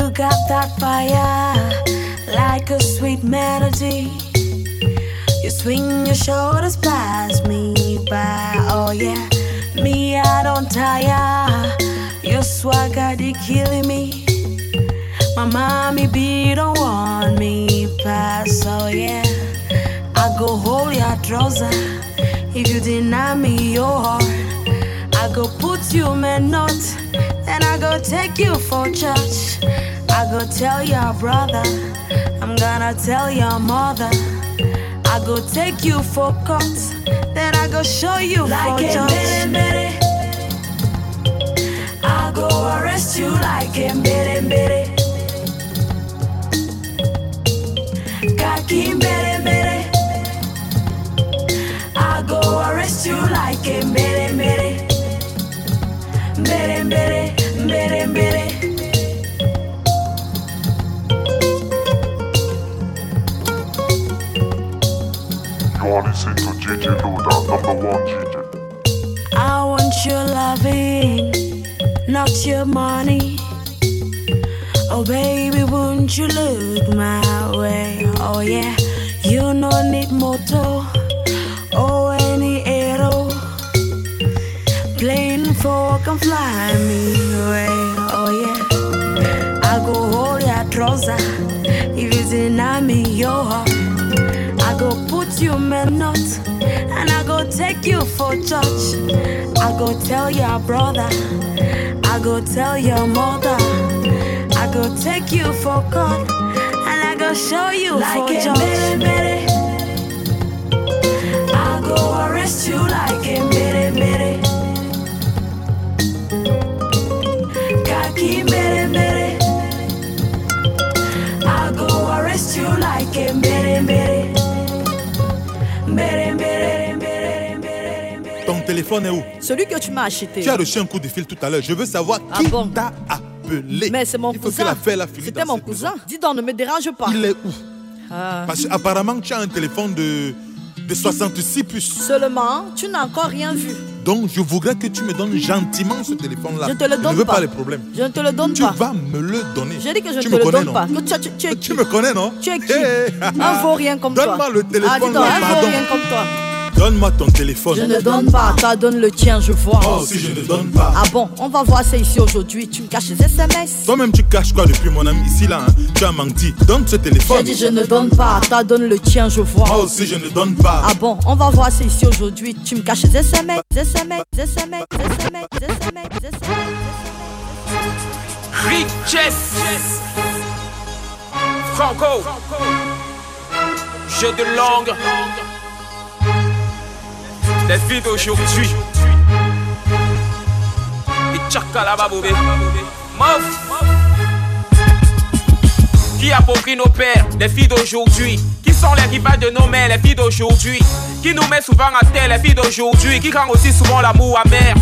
[SPEAKER 24] you got
[SPEAKER 30] that
[SPEAKER 24] fire like a sweet melody. You swing your shoulders past me by. Oh yeah, me I don't tire. Your swagger they killing me. My mommy be don't want me pass. Oh yeah, I go hold your trouser if you deny me your heart. I go put you in a knot, then I go take you for church. I go tell your brother, I'm gonna tell your mother. I go take you for court, then I go show you
[SPEAKER 31] Like
[SPEAKER 24] for
[SPEAKER 31] a
[SPEAKER 24] judge. I go arrest you like a mbere mbere. Kaki mbere mbere. I go arrest you like a mbere mbere. Mbere mbere, mbere mbere.
[SPEAKER 21] JJ Luda, number one DJ.
[SPEAKER 24] I want your loving, not your money. Oh baby, won't you look my way? Oh yeah, you no need motor or oh, any arrow. Plane for can fly me away. Oh yeah, I go hold your trouser if you deny me your heart. I go put you may not. and I go take you for church. I go tell your brother, I go tell your mother, I go take you for God. and I go show you
[SPEAKER 31] Like
[SPEAKER 24] for
[SPEAKER 31] a
[SPEAKER 24] judge.
[SPEAKER 31] mere, mere.
[SPEAKER 24] I go arrest you like a mere mere.
[SPEAKER 32] Téléphone est où?
[SPEAKER 33] Celui que tu m'as acheté.
[SPEAKER 32] Tu as reçu un coup de fil tout à l'heure. Je veux savoir
[SPEAKER 33] Ah
[SPEAKER 32] qui
[SPEAKER 33] bon?
[SPEAKER 32] t'a appelé.
[SPEAKER 33] Mais c'est mon
[SPEAKER 32] Il faut
[SPEAKER 33] cousin. C'était mon cousin. Dis donc, ne me dérange pas.
[SPEAKER 32] Il est où?
[SPEAKER 33] Ah.
[SPEAKER 32] Parce qu'apparemment, tu as un téléphone de, de 66 puces.
[SPEAKER 33] Seulement, tu n'as encore rien vu.
[SPEAKER 32] Donc, je voudrais que tu me donnes gentiment ce téléphone-là.
[SPEAKER 33] Je te le
[SPEAKER 32] ne
[SPEAKER 33] donne
[SPEAKER 32] veux
[SPEAKER 33] pas.
[SPEAKER 32] pas les problèmes.
[SPEAKER 33] Je ne te le donne
[SPEAKER 32] Tu
[SPEAKER 33] pas.
[SPEAKER 32] vas me le donner.
[SPEAKER 33] J'ai dit que je
[SPEAKER 32] tu
[SPEAKER 33] ne te le
[SPEAKER 32] connais,
[SPEAKER 33] donne
[SPEAKER 32] non?
[SPEAKER 33] pas. Que tu, tu- tu es qui
[SPEAKER 32] Tu me connais, non?
[SPEAKER 33] Tu es qui?
[SPEAKER 32] Hey.
[SPEAKER 33] Un vaurien comme toi.
[SPEAKER 32] Donne-moi le téléphone,
[SPEAKER 33] Ah, dis donc,
[SPEAKER 32] là,
[SPEAKER 33] un vaurien comme toi.
[SPEAKER 32] Donne-moi ton téléphone.
[SPEAKER 33] Je ne donne pas. Toi, donne le tien, je vois.
[SPEAKER 32] Oh, si je ne donne pas.
[SPEAKER 33] Ah bon, on va voir ça ici aujourd'hui. Tu me caches les SMS.
[SPEAKER 32] Toi-même, tu caches quoi depuis mon ami? Ici, là hein Tu as menti. Donne ce téléphone.
[SPEAKER 33] J'ai dit je ne donne pas. Toi, donne le tien, je vois.
[SPEAKER 32] Moi aussi, je ne donne pas.
[SPEAKER 33] Ah bon, on va voir ça ici aujourd'hui. Tu me caches les SMS. SMS, SMS, SMS, SMS, SMS.
[SPEAKER 34] Richesse Franco Jeu de langue Les filles d'aujourd'hui. Et Tchakalaba Bobé Mof Qui a pris nos pères, les filles d'aujourd'hui? Qui sont les rivales de nos mères, les filles d'aujourd'hui? Qui nous met souvent à terre, les filles d'aujourd'hui? Qui rend aussi souvent l'amour amer?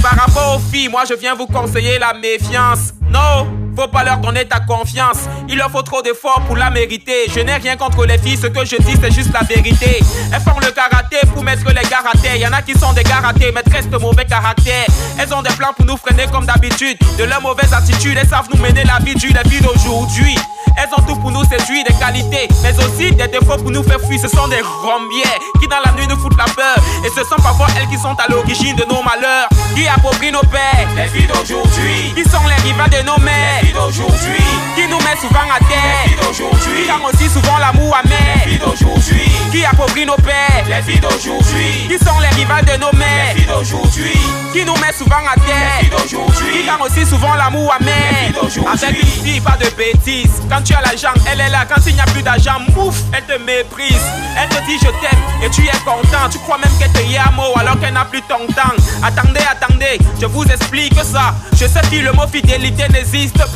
[SPEAKER 34] Par rapport aux filles, moi je viens vous conseiller la méfiance. Non Faut pas leur donner ta confiance. Il leur faut trop d'efforts pour la mériter. Je n'ai rien contre les filles, ce que je dis c'est juste la vérité. Elles font le karaté pour mettre les gars à terre. Y en a qui sont des gars ratés, maîtresses de mauvais caractère. Elles ont des plans pour nous freiner comme d'habitude. De leur mauvaise attitude, elles savent nous mener la vie du la vie d'aujourd'hui. Elles ont tout pour nous séduire, des qualités, mais aussi des défauts pour nous faire fuir. Ce sont des rombières qui dans la nuit nous foutent la peur. Et ce sont parfois elles qui sont à l'origine de nos malheurs. Qui approprient nos pères, les filles d'aujourd'hui. Qui sont les rivales de nos mères, d'aujourd'hui. Qui nous mettent souvent à terre, les filles d'aujourd'hui. Aussi souvent l'amour amer, les d'aujourd'hui. Qui approprient nos pères, les filles d'aujourd'hui. Qui sont les rivales de nos mères, les filles d'aujourd'hui. Qui nous mettent souvent à terre, les d'aujourd'hui. Qui ont aussi souvent l'amour amer, Avec une fille, pas de bêtises. Quand tu as l'argent, elle est là. Quand il n'y a plus d'argent, mouf, elle te méprise. Elle te dit je t'aime et tu es content. Tu crois même qu'elle te mot alors qu'elle n'a plus ton temps. Attendez, attendez, je vous explique ça. Je sais que le mot fidélité n'existe pas.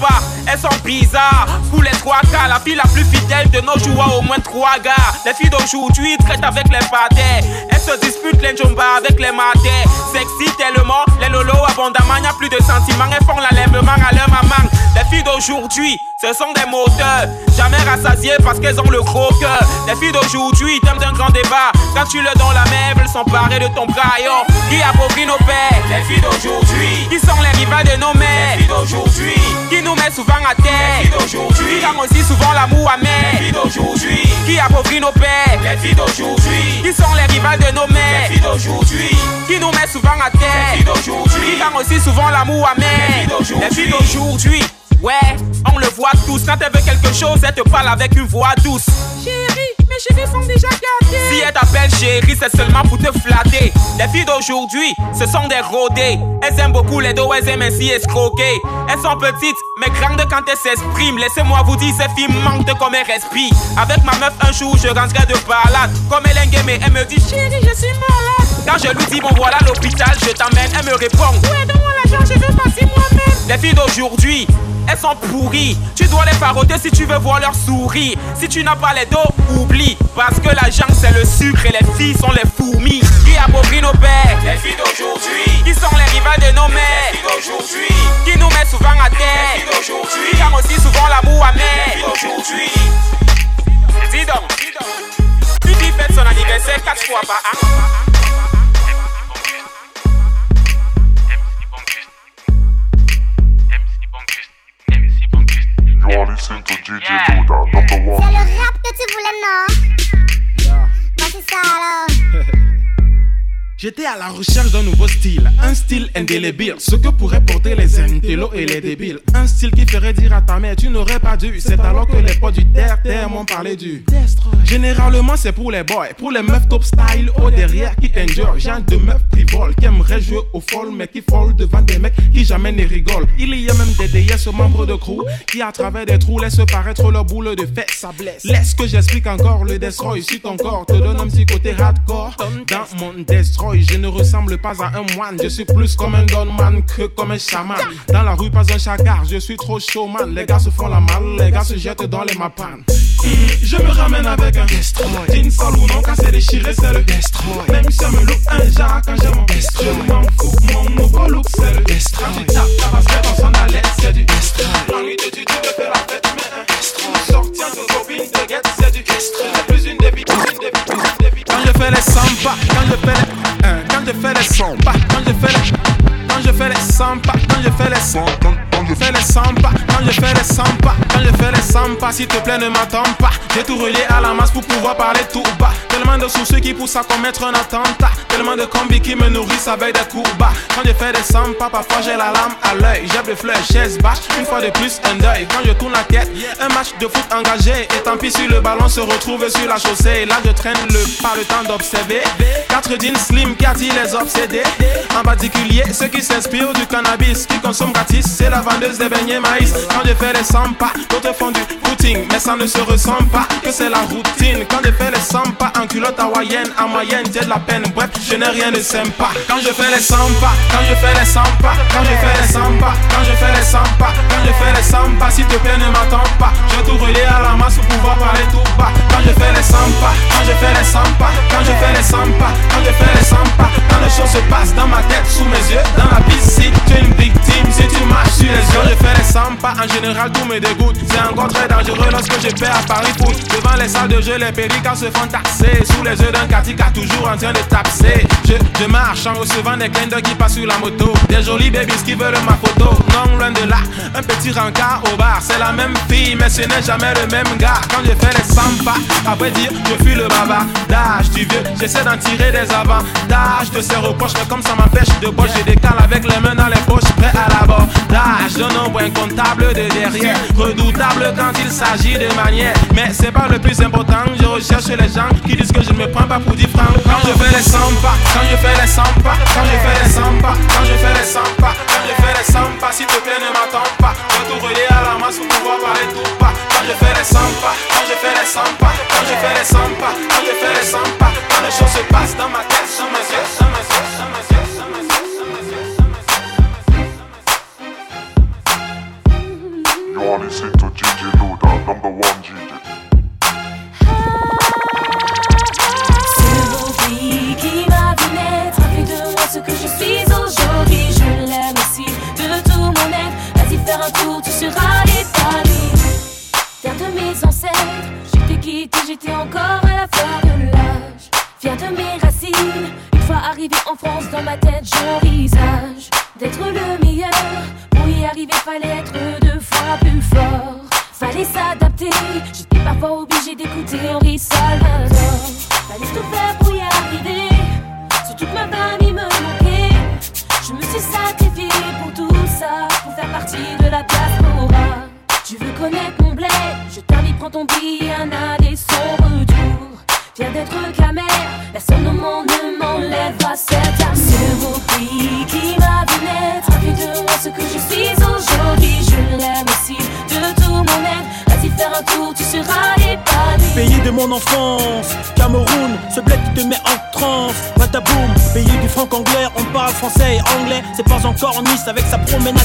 [SPEAKER 34] Elles sont bizarres. Pour les trois cas, la fille la plus fidèle de nos jours a au moins trois gars. Les filles d'aujourd'hui traitent avec les pâtés. Elles se disputent les jumba avec les matés. Sexy tellement, les lolos abondamment, y a plus de sentiments. Elles font l'enlèvement à leur maman. Les filles d'aujourd'hui, ce sont des moteurs, jamais rassasiées parce qu'elles ont le gros cœur. Les filles d'aujourd'hui t'aiment d'un grand débat. Quand tu le donnes la même, elles sont parées de ton braillon. Qui appauvrit nos pères Les filles d'aujourd'hui. Qui sont les rivales de nos mères Les filles d'aujourd'hui. Qui nous met souvent à terre Les filles d'aujourd'hui. Qui aussi souvent l'amour amer Les filles d'aujourd'hui. Qui appauvrit nos pères Les filles d'aujourd'hui. Qui sont les rivales de nos mères Les filles d'aujourd'hui. Qui nous met souvent à terre Les filles d'aujourd'hui. Qui aussi souvent l'amour amer Les filles d'aujourd'hui. Ouais, on le voit tous. Quand elle veut quelque chose, elle te parle avec une voix douce.
[SPEAKER 10] Chérie, mes cheveux sont déjà gâtés.
[SPEAKER 34] Si elle t'appelle chérie, c'est seulement pour te flatter. Les filles d'aujourd'hui, ce sont des rodées. Elles aiment beaucoup les dos, elles aiment ainsi escroquer. Elles sont petites, mais grandes quand elles s'expriment. Laissez-moi vous dire, ces filles manquent de comme elles respirent. Avec ma meuf, un jour, je rentrerai de balade. Comme elle est mais elle me dit,
[SPEAKER 10] Chérie, je suis malade.
[SPEAKER 34] Quand je lui dis, bon voilà l'hôpital, je t'emmène, elle me répond,
[SPEAKER 10] Ouais, donne-moi l'argent, je veux passer moi-même?
[SPEAKER 34] Les filles d'aujourd'hui, elles sont pourries. Tu dois les paroter si tu veux voir leur sourire. Si tu n'as pas les dos, oublie. Parce que l'argent c'est le sucre et les filles sont les fourmis. Qui appauvrit nos pères? Les filles d'aujourd'hui. Qui sont les rivales de nos mères? Les filles d'aujourd'hui. Qui nous mettent souvent à terre? Les filles d'aujourd'hui. Qui ont aussi souvent l'amour amer Les filles d'aujourd'hui. Dis donc, une fille fête son anniversaire quatre fois par an.
[SPEAKER 18] You are listening to DJ Luda, number one.
[SPEAKER 35] C'est
[SPEAKER 18] one.
[SPEAKER 35] le rap que tu voulais, non Bah c'est ça alors
[SPEAKER 21] J'étais à la recherche d'un nouveau style, un style indélébile, ce que pourraient porter les intellos et les débiles. Un style qui ferait dire à ta mère, tu n'aurais pas dû. C'est alors que les potes du terre terre m'ont parlé du. Généralement, c'est pour les boys, pour les meufs top style au derrière qui t'enjoy. Genre de meufs frivoles qui aimeraient jouer au folle, mais qui folle devant des mecs qui jamais ne rigolent. Il y a même des déesses membres de crew qui, à travers des trous, laissent paraître leur boule de fesses. Ça blesse. Laisse que j'explique encore le destroy. Si ton corps te donne un petit côté hardcore, dans mon destroy, je ne ressemble pas à un moine. Je suis plus comme un gunman que comme un chaman. Dans la rue, pas un chagrin, je suis trop showman. Les gars se font la malle, les gars se jettent dans les mapanes. Je me ramène avec un destroy. Jean sale ou non, c'est déchiré, c'est le destroy. Même si ça me look un jar quand j'ai mon destroy. Je m'en fous, mon nouveau look, c'est le destroy. Tu tapes la basket, on s'en allait, c'est du destroy. La nuit de tu te fais la fête, mais un destroy. Sortir de copine, te guette, c'est du destroy. Plus une débit, une débit, fais les samba, quand je fais les. hein, Quand je fais les samba, quand je fais les. Quand je fais les samba, quand je fais les samba, quand je fais les samba, quand je fais les samba, quand je fais les samba, s'il te plaît ne m'attends pas. J'ai tout relié à la masse pour pouvoir parler tout bas. Tellement de soucis qui poussent à commettre un attentat. Tellement de combis qui me nourrissent avec des coups bas. Quand je fais des samba, parfois j'ai la lame à l'œil. J'ai des fleurs, chaise bâche, une fois de plus un deuil. Quand je tourne la tête, un match de foot engagé. Et tant pis si le ballon se retrouve sur la chaussée. Là je traîne le pas le temps d'observer. Quatre jeans slim qui attirent les obsédés. En particulier ceux qui s'inspirent du cannabis, qui consomment gratis. C'est la vendeuse des beignets maïs. Quand je fais les sampas, d'autres font du footing. Mais ça ne se ressent pas que c'est la routine. Quand je fais les sampas en culotte hawaïenne, en moyenne, j'ai de la peine. Bref, je n'ai rien de sympa. Quand je fais les sampas, quand je fais les sampas, quand je fais les sampas, quand je fais les sampas, quand je fais les sampas, s'il te plaît, ne m'attends pas. Je tout relié à la masse pour pouvoir parler tout bas. Quand je fais les sampas, quand je fais les sampas, quand je fais les sampas, quand je fais les sampas, quand je choses se passent dans ma tête, sous mes yeux Dans la piscine, tu es une victime si tu marches sur les yeux Je fais les 100 pas, en général tout me dégoûte C'est encore très dangereux lorsque je perds à Paris Foot. Devant les salles de jeu, les pélicans se font taxer Sous les yeux d'un katika, toujours en train de taxer. Je, je marche en recevant des clins qui passent sur la moto. Des jolies babies qui veulent ma photo. Non, loin de là, un petit rencard au bar C'est la même fille, mais ce n'est jamais le même gars. Quand je fais les 100 pas, après dire je fuis le bavardage du vieux. J'essaie d'en tirer des avantages De ces reproches, mais comme ça m'empêche de boire Je décale avec les mains dans les poches, prêt à l'abordage D'un nombre incontable de derrière. Redoutable quand il s'agit de manière. Mais c'est pas le plus important, je recherche les gens Qui disent que je ne me prends pas pour 10 francs Quand je fais les 100 pas, quand je fais les 100 pas Quand je fais les 100 pas, quand je fais les 100 pas Quand je fais les 100 pas, s'il te plaît ne m'attends pas. Je tout relier à la masse pour pouvoir parler tout pas Quand je fais les 100 pas, quand je fais les 100 pas Quand je fais les 100 pas, quand je fais les 100 pas Quand les choses se passent dans ma tête, sous mes yeux, sous mes yeux, sous mes yeux, sous mes yeux,
[SPEAKER 18] You are listening to DJ Luda, number one DJ.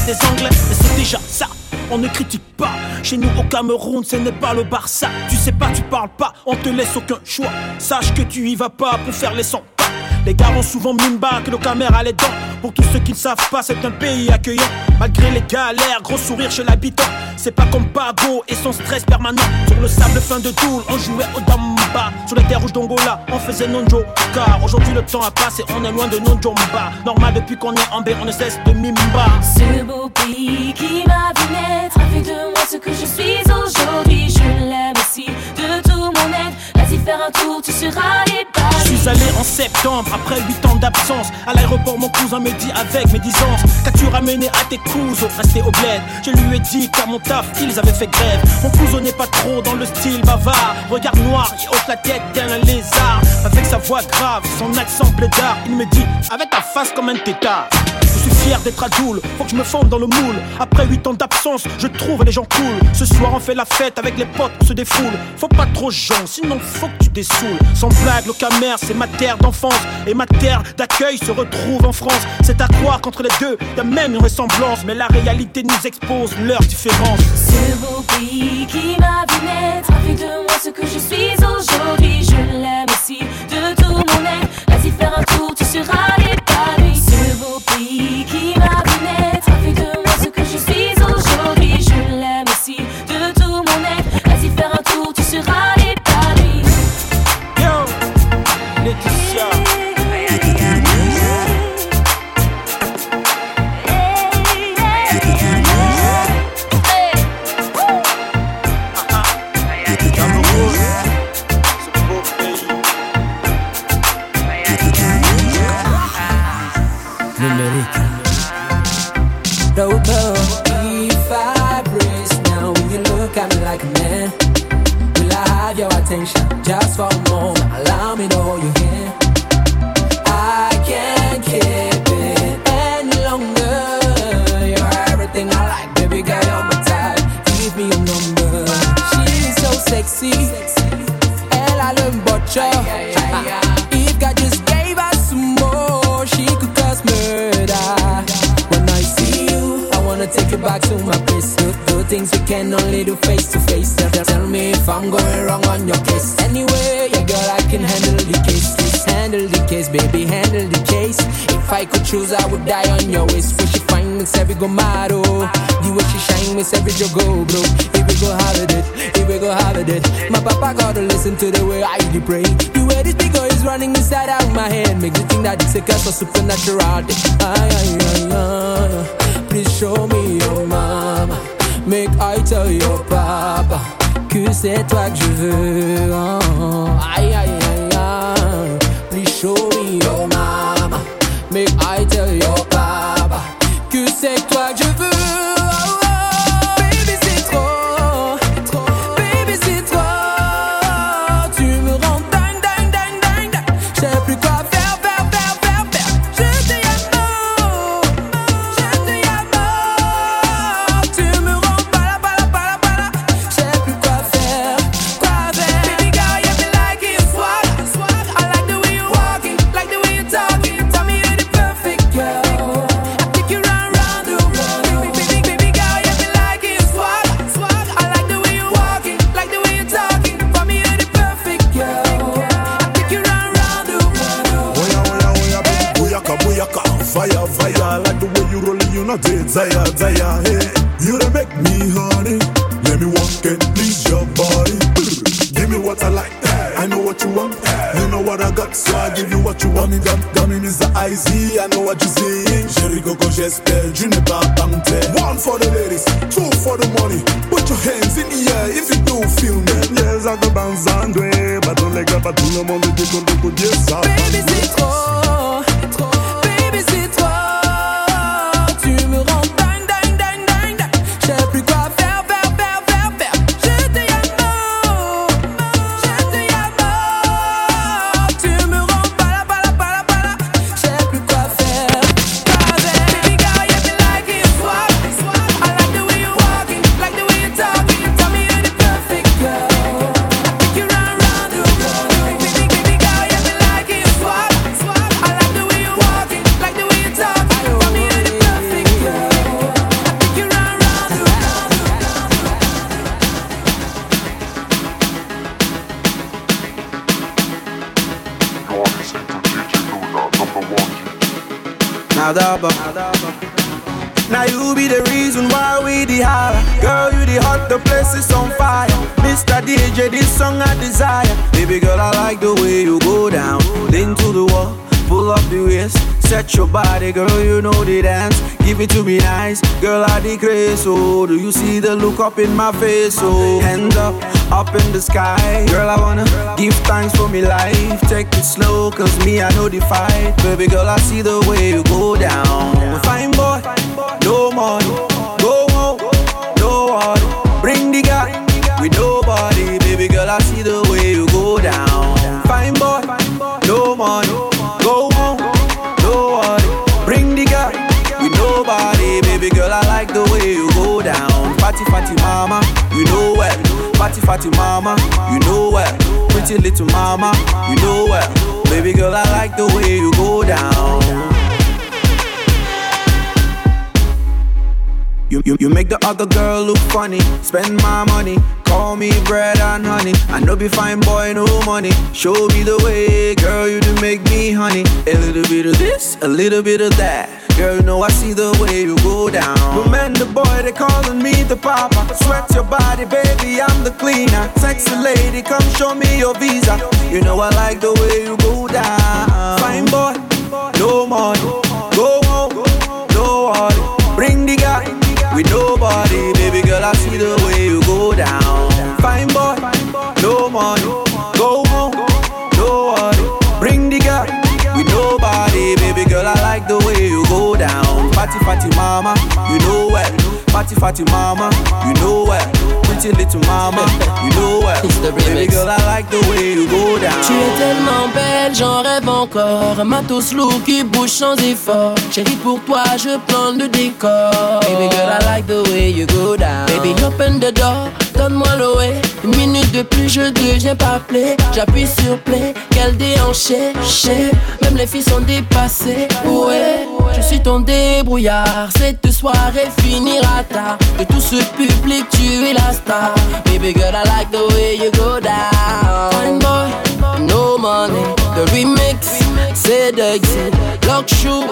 [SPEAKER 13] Des anglais, mais c'est déjà ça. On ne critique pas, chez nous au Cameroun, ce n'est pas le Barça. Tu sais pas, tu parles pas, on te laisse aucun choix. Sache que tu y vas pas pour faire les 100 pas. Les gars ont souvent mis une que le caméra les dents. Pour tous ceux qui ne savent pas, c'est un pays accueillant. Malgré les galères, gros sourire chez l'habitant. C'est pas comme Pago et son stress permanent. Sur le sable fin de Toul, on jouait au Damba. Sur les terres rouges d'Angola, on faisait non-jo. Car aujourd'hui le temps a passé, on est loin de non-jomba. Normal depuis qu'on est en B, on ne cesse de mimba.
[SPEAKER 36] Ce beau pays qui m'a vu naître a fait de moi ce que je suis aujourd'hui. Je l'aime aussi de Vas-y faire un tour, tu seras épanoui.
[SPEAKER 13] Je suis allé en septembre après 8 ans d'absence. À l'aéroport, mon cousin me dit avec médisance Qu'as-tu ramené à tes cousins restés au bled Je lui ai dit qu'à mon taf, ils avaient fait grève. Mon cousin n'est pas trop dans le style bavard. Regard noir, il hausse la tête d'un lézard. Avec sa voix grave, son accent blédard, il me dit Avec ta face comme un tétard. Je suis fier d'être adoule, faut que je me fonde dans le moule. Après 8 ans d'absence, je trouve les gens cool. Ce soir, on fait la fête avec les potes, on se défoule. Faut pas trop gens, sinon faut que tu dessoules. Sans blague, le Camer, c'est ma terre d'enfance. Et ma terre d'accueil se retrouve en France. C'est à croire qu'entre les deux, y a même une ressemblance. Mais la réalité nous expose leurs différences.
[SPEAKER 36] Ce beau pays qui m'a vu naître a de moi ce que je suis aujourd'hui. Je l'aime aussi de tout mon être. Vas-y faire un tour, tu seras épanoui. Ce beau pays qui
[SPEAKER 27] I have your attention just for a moment? Allow me to hold you here. I can't keep it any longer. You're everything I like, baby girl, you're my type. Give me your number. She's so sexy. Elle a le botcha. Take you back to my place. Do, do things we can only do face to face. Tell, tell me if I'm going wrong on your case. Anyway, yeah, girl, I can handle the case. Just handle the case, baby, handle the case. If I could choose, I would die on your waist. When she fine, me we go mad, oh. The way she shine, me just go, bro. If we go it, if we go it. My papa gotta listen to the way I do pray. The way this speaker is running inside out my head. Make me think that it's a curse or supernatural. Aye, aye, aye, aye. Please show me your mama. Make I tell your papa que c'est toi que je veux. Oh, aïe, aïe, aïe, aïe. Please show me your mama. Make I tell your papa que c'est toi
[SPEAKER 32] Chérie Coco, the
[SPEAKER 11] hot, the place is on fire. Mr. DJ, this song I desire. Baby girl, I like the way you go down. Lean to the wall, pull up the waist. Set your body, girl, you know the dance. Give it to me nice, girl, I the craze. Oh, do you see the look up in my face? Oh, hands up, up in the sky. Girl, I wanna give thanks for me life. Take it slow, cause me, I know the fight. Baby girl, I see the way you go down. Fine boy, no money. With nobody. Baby girl, I see the way you go down. Fine boy, no money. Go home, no worry. Bring the guy with nobody. Baby girl, I like the way you go down. Fatty, fatty mama, you know well. Fatty, fatty mama, you know well. Pretty little mama, you know well. Baby girl, I like the way you go down. You, you, you make the other girl look funny. Spend my money, call me bread and honey. I know be fine boy, no money. Show me the way, girl, you do make me honey. A little bit of this, a little bit of that. Girl, you know I see the way you go down. man the boy, they calling me the papa. Sweat your body, baby, I'm the cleaner. Sexy lady, come show me your visa. You know I like the way you go down. Fine boy, no money. With nobody. Baby girl, I see the way you go down. Fine boy, no money. Go home, no worry. Bring the guy with nobody. Baby girl, I like the way you go down. Fatty, fatty mama, you know well. Fatty, fatty mama, you know well. Pretty little mama, you know well. Baby girl, I like the way you go down.
[SPEAKER 26] Tu es tellement belle, j'en rêve encore. Un matos lourd qui bouge sans effort. Chérie, pour toi, je plante le décor. Baby girl, I like the way you go down. Baby, open the door, donne-moi l'OE. Une minute de plus, je deviens pas play. J'appuie sur play, quel déhanché. Même les filles sont dépassées. Ouais, je suis ton débrouillard. Cette soirée finira tard. De tout ce public, tu es la star. Baby girl, I like the way you go down. Fine boy, no money. The remix, C'est Dexy, lock shoe,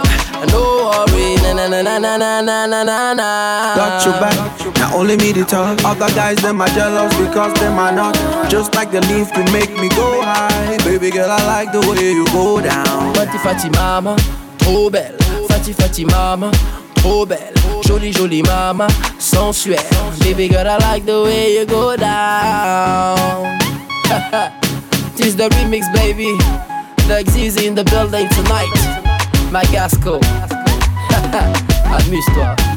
[SPEAKER 26] no worry, na na na na na na na na na.
[SPEAKER 11] Got your back, now only me to talk. Other guys, them are jealous because them are not. Just like the leaf to make me go high. Baby girl, I like the way you go down.
[SPEAKER 26] Fati Fati mama, trop belle. Fati Fati mama, trop belle. Jolie jolie mama, sensuelle. Baby girl, I like the way you go down. This is the remix, baby. The Xeezy in the building tonight. Magasco. Amuse-toi.